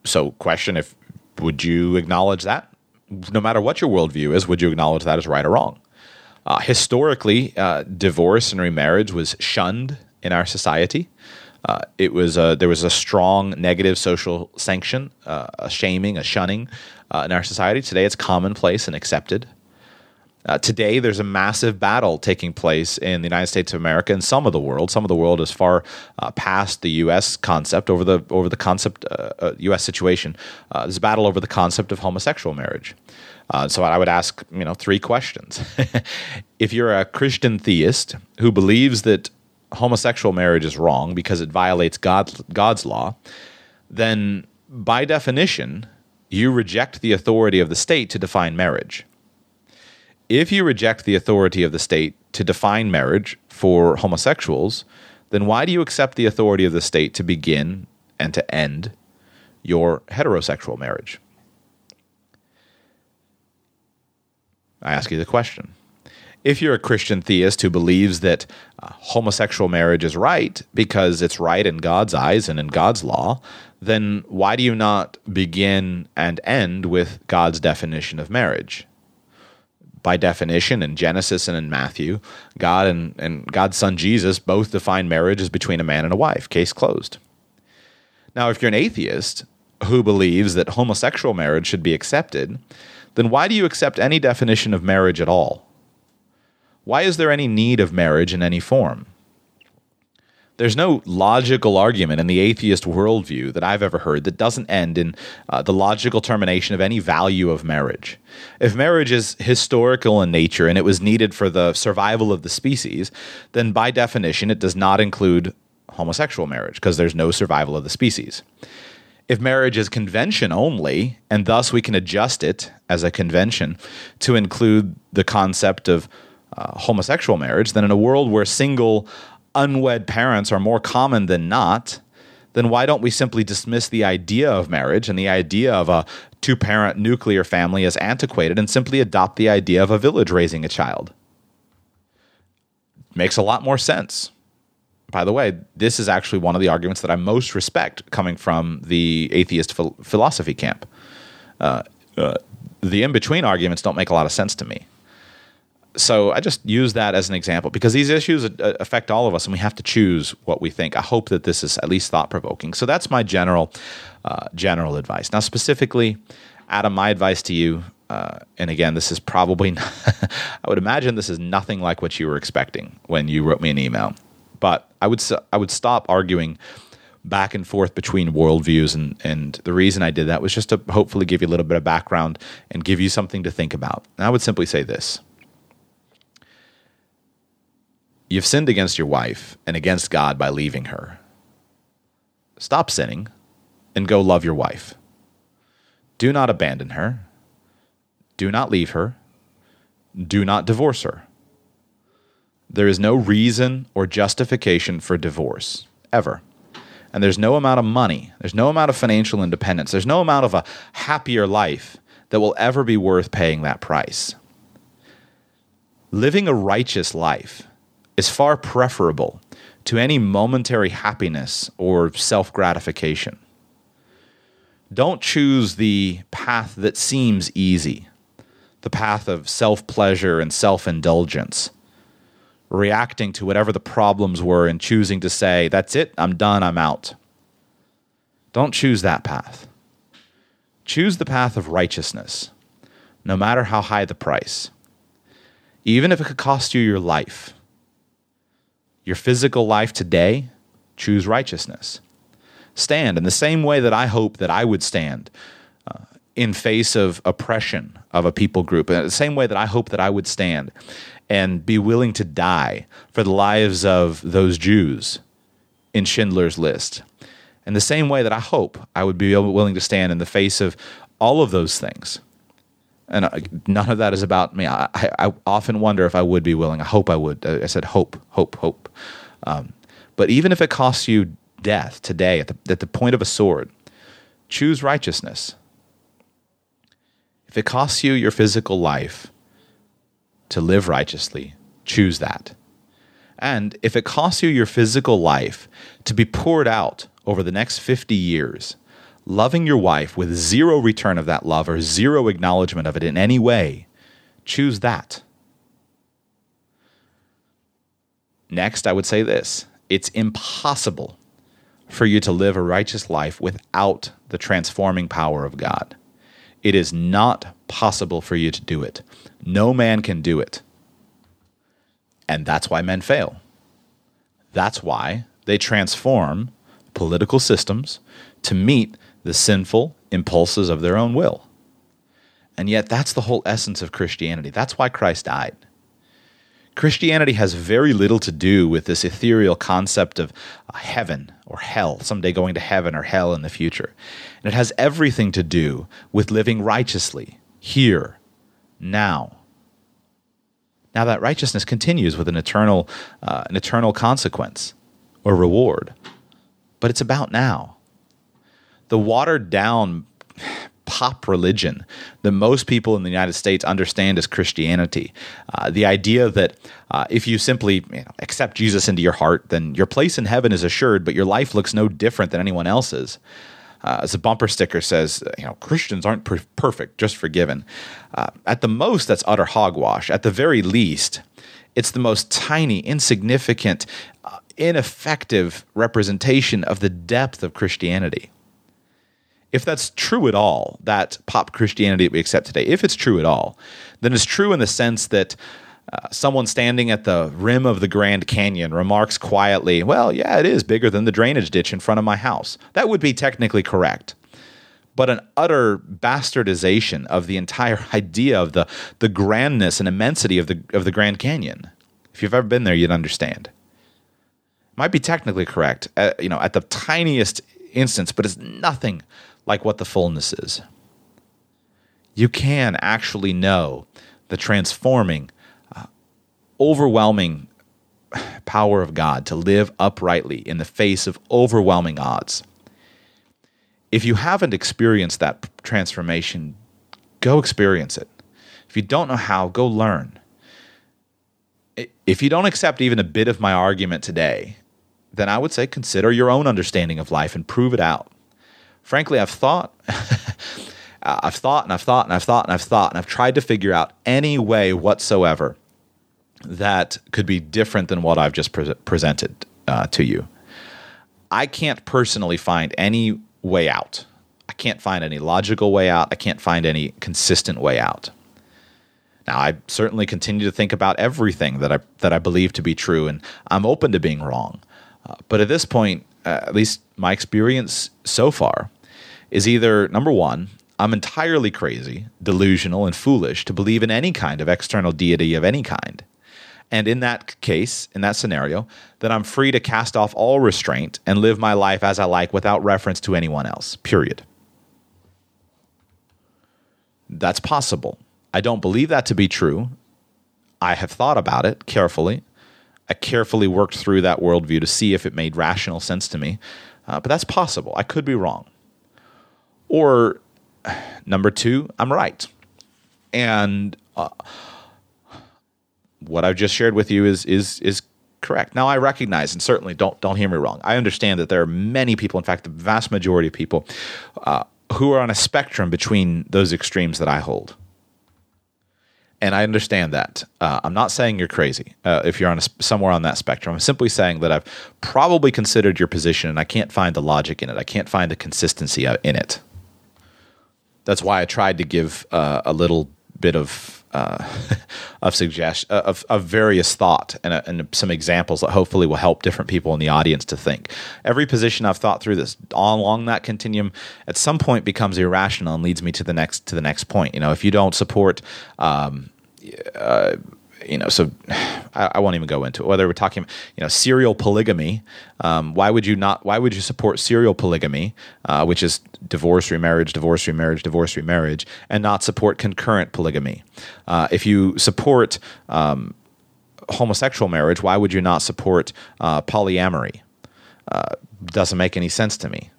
so, question: If would you acknowledge that? No matter what your worldview is, would you acknowledge that as right or wrong? Uh, historically, uh, divorce and remarriage was shunned in our society. Uh, it was a, there was a strong negative social sanction, uh, a shaming, a shunning uh, in our society. Today, it's commonplace and accepted. Uh, today, there's a massive battle taking place in the United States of America and some of the world. Some of the world is far uh, past the U.S. concept over the over the concept U.S. Uh, situation. there's a battle over the concept of homosexual marriage. so I would ask, you know, three questions. if you're a Christian theist who believes that homosexual marriage is wrong because it violates God's, God's law, then by definition, you reject the authority of the state to define marriage. If you reject the authority of the state to define marriage for homosexuals, then why do you accept the authority of the state to begin and to end your heterosexual marriage? I ask you the question. If you're a Christian theist who believes that uh, homosexual marriage is right because it's right in God's eyes and in God's law, then why do you not begin and end with God's definition of marriage? By definition, in Genesis and in Matthew, God and, and God's Son Jesus both define marriage as between a man and a wife. Case closed. Now, if you're an atheist who believes that homosexual marriage should be accepted, then why do you accept any definition of marriage at all? Why is there any need of marriage in any form? There's no logical argument in the atheist worldview that I've ever heard that doesn't end in uh, the logical termination of any value of marriage. If marriage is historical in nature and it was needed for the survival of the species, then by definition it does not include homosexual marriage because there's no survival of the species if marriage is convention only, and thus we can adjust it as a convention to include the concept of uh, homosexual marriage, then in a world where single, unwed parents are more common than not, then why don't we simply dismiss the idea of marriage and the idea of a two parent nuclear family as antiquated and simply adopt the idea of a village raising a child? Makes a lot more sense by the way, this is actually one of the arguments that I most respect coming from the atheist ph- philosophy camp. Uh, uh, the in between arguments don't make a lot of sense to me. So I just use that as an example because these issues uh, affect all of us and we have to choose what we think. I hope that this is at least thought provoking. So that's my general uh, general advice. Now, specifically, Adam, my advice to you, uh, and again, this is probably, not, I would imagine this is nothing like what you were expecting when you wrote me an email. But I would I would stop arguing back and forth between worldviews, and and the reason I did that was just to hopefully give you a little bit of background and give you something to think about. And I would simply say this. You've sinned against your wife and against God by leaving her. Stop sinning and go love your wife. Do not abandon her. Do not leave her. Do not divorce her. There is no reason or justification for divorce, ever. And there's no amount of money, there's no amount of financial independence, there's no amount of a happier life that will ever be worth paying that price. Living a righteous life is far preferable to any momentary happiness or self gratification. Don't choose the path that seems easy, the path of self pleasure and self indulgence reacting to whatever the problems were and choosing to say, that's it, I'm done, I'm out. Don't choose that path. Choose the path of righteousness, no matter how high the price. Even if it could cost you your life, your physical life today, choose righteousness. Stand in the same way that I hope that I would stand uh, in face of oppression of a people group, in the same way that I hope that I would stand and be willing to die for the lives of those Jews in Schindler's List. In the same way that I hope I would be willing to stand in the face of all of those things. And none of that is about me. I, I, often wonder if I would be willing. I hope I would. I said hope, hope, hope. Um, but even if it costs you death today at the, at the point of a sword, choose righteousness. If it costs you your physical life, to live righteously, choose that. And if it costs you your physical life to be poured out over the next 50 years, loving your wife with zero return of that love or zero acknowledgement of it in any way, choose that. Next, I would say this it's impossible for you to live a righteous life without the transforming power of God. It is not possible for you to do it. No man can do it. And that's why men fail. That's why they transform political systems to meet the sinful impulses of their own will. And yet, that's the whole essence of Christianity. That's why Christ died. Christianity has very little to do with this ethereal concept of heaven or hell, someday going to heaven or hell in the future. And it has everything to do with living righteously here, now. Now that righteousness continues with an eternal, uh, an eternal consequence. or reward, but it's about now. The watered down pop religion that most people in the United States understand as Christianity. Uh, the idea that uh, if you simply you know, accept Jesus into your heart, then your place in heaven is assured, but your life looks no different than anyone else's. Uh, as a bumper sticker says, you know, Christians aren't per- perfect, just forgiven. Uh, at the most, that's utter hogwash. At the very least, it's the most tiny, insignificant, uh, ineffective representation of the depth of Christianity. If that's true at all, that pop Christianity that we accept today, if it's true at all, then it's true in the sense that uh, someone standing at the rim of the Grand Canyon remarks quietly, Well, yeah, it is bigger than the drainage ditch in front of my house. That would be technically correct. But an utter bastardization of the entire idea of the, the grandness and immensity of the, of the Grand Canyon. If you've ever been there, you'd understand. Might be technically correct, uh, you know, at the tiniest instance, but it's nothing like what the fullness is. You can actually know the transforming uh, overwhelming power of God to live uprightly in the face of overwhelming odds. If you haven't experienced that transformation, go experience it. If you don't know how, go learn. If you don't accept even a bit of my argument today, then I would say consider your own understanding of life and prove it out. Frankly, I've thought, I've thought and I've thought and I've thought and I've thought and I've tried to figure out any way whatsoever that could be different than what I've just pre- presented uh, to you. I can't personally find any way out. I can't find any logical way out. I can't find any consistent way out. Now, I certainly continue to think about everything that I that I believe to be true, and I'm open to being wrong. Uh, but at this point, uh, at least my experience so far is either number one, I'm entirely crazy, delusional, and foolish to believe in any kind of external deity of any kind. And in that case, in that scenario, then I'm free to cast off all restraint and live my life as I like without reference to anyone else, period. That's possible. I don't believe that to be true. I have thought about it carefully. I carefully worked through that worldview to see if it made rational sense to me. Uh, but that's possible. I could be wrong. Or number two, I'm right. And. Uh, what I've just shared with you is is is correct. Now I recognize and certainly don't don't hear me wrong. I understand that there are many people, in fact, the vast majority of people, uh, who are on a spectrum between those extremes that I hold. And I understand that. Uh, I'm not saying you're crazy uh, if you're on a, somewhere on that spectrum. I'm simply saying that I've probably considered your position and I can't find the logic in it. I can't find the consistency in it. That's why I tried to give uh, a little bit of uh, of suggest uh, of, of various thought and, uh, and some examples that hopefully will help different people in the audience to think. Every position I've thought through this along that continuum at some point becomes irrational and leads me to the next to the next point. You know, if you don't support um, uh, you know, so I, I, won't even go into it. Whether we're talking, you know, serial polygamy, um, why would you not? Why would you support serial polygamy, uh, which is divorce, remarriage, divorce, remarriage, divorce, remarriage, and not support concurrent polygamy? Uh, if you support um, homosexual marriage, why would you not support uh, polyamory? Uh, doesn't make any sense to me.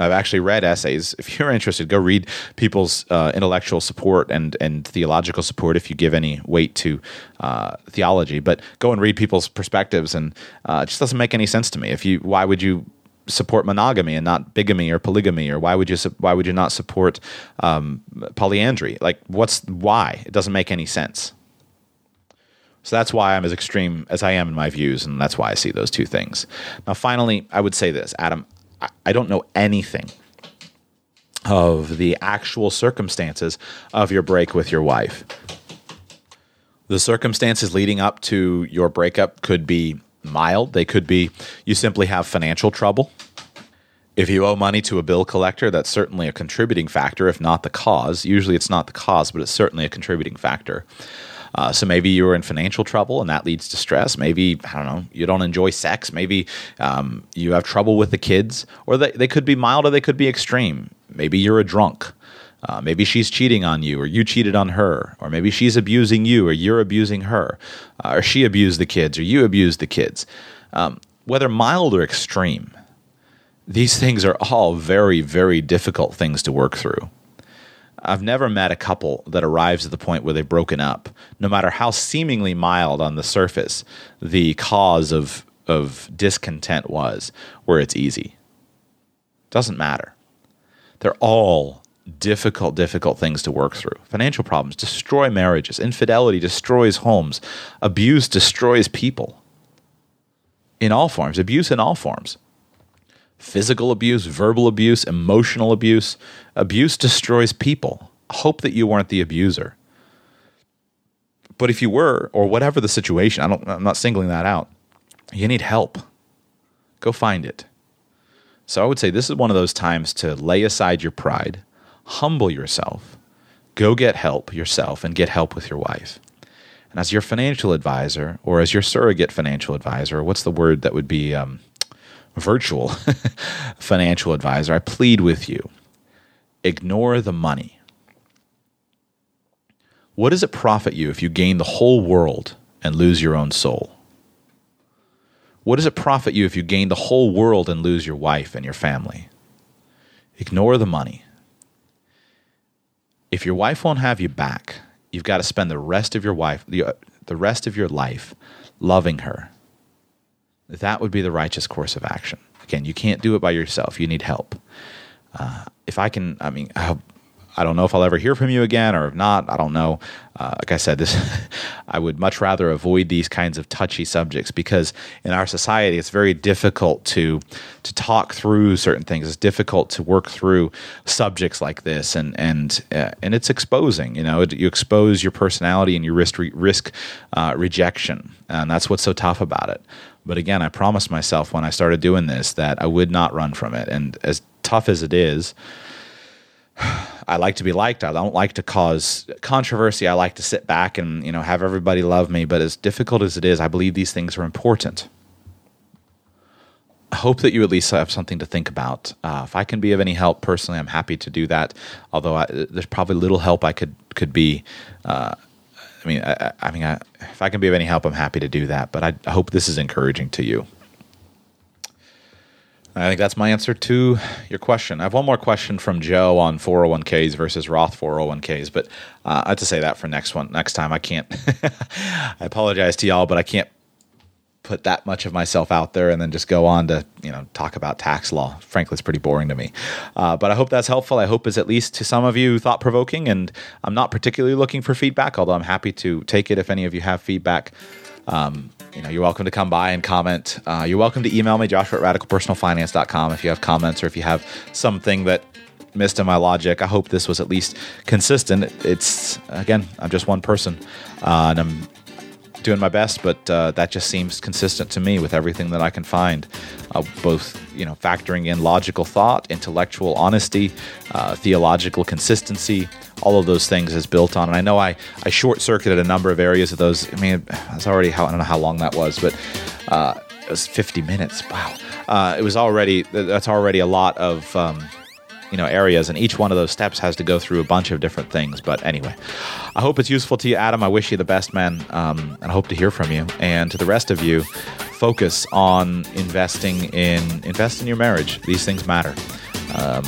I've actually read essays. If you're interested, go read people's uh, intellectual support and and theological support if you give any weight to uh, theology. But go and read people's perspectives, and uh, it just doesn't make any sense to me. If you, why would you support monogamy and not bigamy or polygamy, or why would you why would you not support um, polyandry? Like, what's why? It doesn't make any sense. So that's why I'm as extreme as I am in my views, and that's why I see those two things. Now, finally, I would say this, Adam. I don't know anything of the actual circumstances of your break with your wife. The circumstances leading up to your breakup could be mild. They could be you simply have financial trouble. If you owe money to a bill collector, that's certainly a contributing factor, if not the cause. Usually it's not the cause, but it's certainly a contributing factor. Uh, so maybe you're in financial trouble and that leads to stress. Maybe, I don't know, you don't enjoy sex. Maybe um, you have trouble with the kids, or they, they could be mild or they could be extreme. Maybe you're a drunk. Uh, maybe she's cheating on you, or you cheated on her, or maybe she's abusing you, or you're abusing her, uh, or she abused the kids, or you abused the kids. Um, whether mild or extreme, these things are all very, very difficult things to work through. I've never met a couple that arrives at the point where they've broken up, no matter how seemingly mild on the surface the cause of, of discontent was, where it's easy. Doesn't matter. They're all difficult, difficult things to work through. Financial problems destroy marriages, infidelity destroys homes, abuse destroys people in all forms, abuse in all forms physical abuse, verbal abuse, emotional abuse. Abuse destroys people. Hope that you weren't the abuser. But if you were, or whatever the situation, I don't, I'm not singling that out, you need help. Go find it. So I would say this is one of those times to lay aside your pride, humble yourself, go get help yourself, and get help with your wife. And as your financial advisor, or as your surrogate financial advisor, what's the word that would be? Um, virtual financial advisor, I plead with you ignore the money. What does it profit you if you gain the whole world and lose your own soul? What does it profit you if you gain the whole world and lose your wife and your family? Ignore the money. If your wife won't have you back, you've got to spend the rest of your wife the, uh, the rest of your life loving her that would be the righteous course of action. Again, you can't do it by yourself. You need help. Uh, if I can, I mean, I, I, don't know if I'll ever hear from you again or if not. I don't know. Uh, like I said, this I would much rather avoid these kinds of touchy subjects because in our society, it's very difficult to to talk through certain things. It's difficult to work through subjects like this, and and uh, and it's exposing. You know, it, you expose your personality and you risk risk uh, rejection, and that's what's so tough about it. But again, I promised myself when I started doing this that I would not run from it. And as tough as it is, I like to be liked. I don't like to cause controversy. I like to sit back and you know have everybody love me. But as difficult as it is, I believe these things are important. I hope that you at least have something to think about. Uh, if I can be of any help personally, I'm happy to do that. Although I, there's probably little help I could could be. Uh, I mean, I, I mean, I, if I can be of any help, I'm happy to do that. But I, I hope this is encouraging to you. I think that's my answer to your question. I have one more question from Joe on 401ks versus Roth 401ks, but uh, I have to say that for next one. Next time, I can't. I apologize to y'all, but I can't put that much of myself out there and then just go on to you know talk about tax law. Frankly, it's pretty boring to me. Uh, but I hope that's helpful. I hope it's at least to some of you thought provoking. And I'm not particularly looking for feedback, although I'm happy to take it if any of you have feedback. Um, you know, you're welcome to come by and comment. Uh, you're welcome to email me, Joshua at radicalpersonalfinance.com if you have comments or if you have something that missed in my logic. I hope this was at least consistent. It's again, I'm just one person, uh, and I'm doing my best, but uh, that just seems consistent to me with everything that I can find. Uh, both, you know, factoring in logical thought, intellectual honesty, uh, theological consistency, all of those things is built on. And I know I, I short circuited a number of areas of those. I mean, that's already how I don't know how long that was, but uh, it was 50 minutes. Wow, uh, it was already that's already a lot of. Um, you know areas and each one of those steps has to go through a bunch of different things. But anyway i hope it's useful to you adam. I wish you the best man um, and i hope to hear from you. And to the rest of you focus on investing in invest in your marriage. These things matter. Um,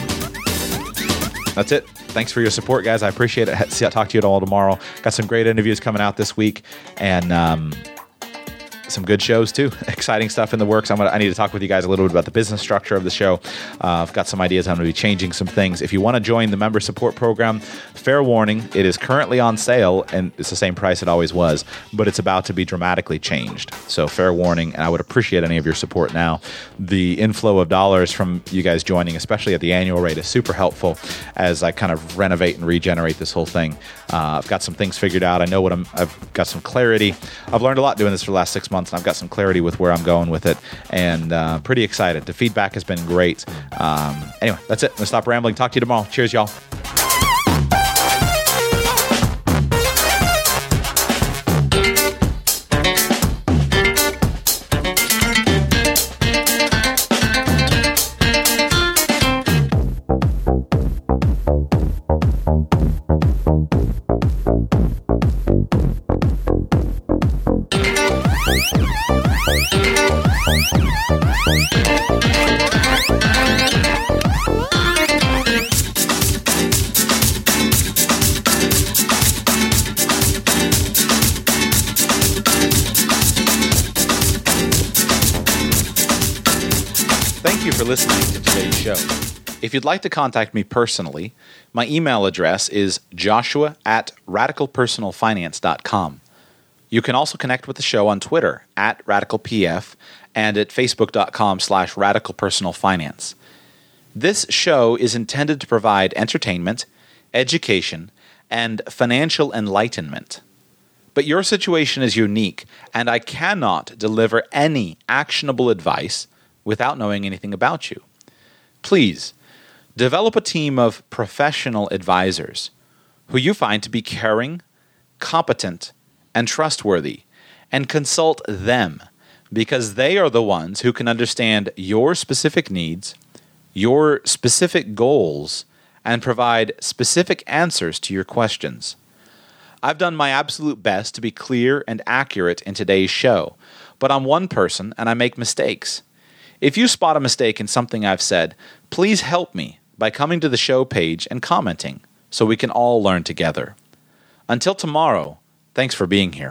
that's it. Thanks for your support guys. I appreciate it. See, I'll talk to you all tomorrow. Got some great interviews coming out this week. And um, some good shows too. Exciting stuff in the works. I'm gonna, I need to talk with you guys a little bit about the business structure of the show. Uh, I've got some ideas. I'm going to be changing some things. If you want to join the member support program, fair warning, it is currently on sale and it's the same price it always was, but it's about to be dramatically changed. So fair warning, and I would appreciate any of your support now. The inflow of dollars from you guys joining, especially at the annual rate, is super helpful as I kind of renovate and regenerate this whole thing. Uh, I've got some things figured out. I know what I'm. I've got some clarity. I've learned a lot doing this for the last six months months, and I've got some clarity with where I'm going with it, and uh, pretty excited. The feedback has been great. Um, anyway, that's it. I'm gonna stop rambling. Talk to you tomorrow. Cheers, y'all. If you'd like to contact me personally, my email address is joshua at radicalpersonalfinance.com. You can also connect with the show on Twitter at radicalpf and at facebook.com slash radicalpersonalfinance. This show is intended to provide entertainment, education, and financial enlightenment. But your situation is unique, and I cannot deliver any actionable advice without knowing anything about you. Please develop a team of professional advisors who you find to be caring, competent, and trustworthy, and consult them because they are the ones who can understand your specific needs, your specific goals, and provide specific answers to your questions. I've done my absolute best to be clear and accurate in today's show, but I'm one person and I make mistakes. If you spot a mistake in something I've said, please help me by coming to the show page and commenting so we can all learn together. Until tomorrow, thanks for being here.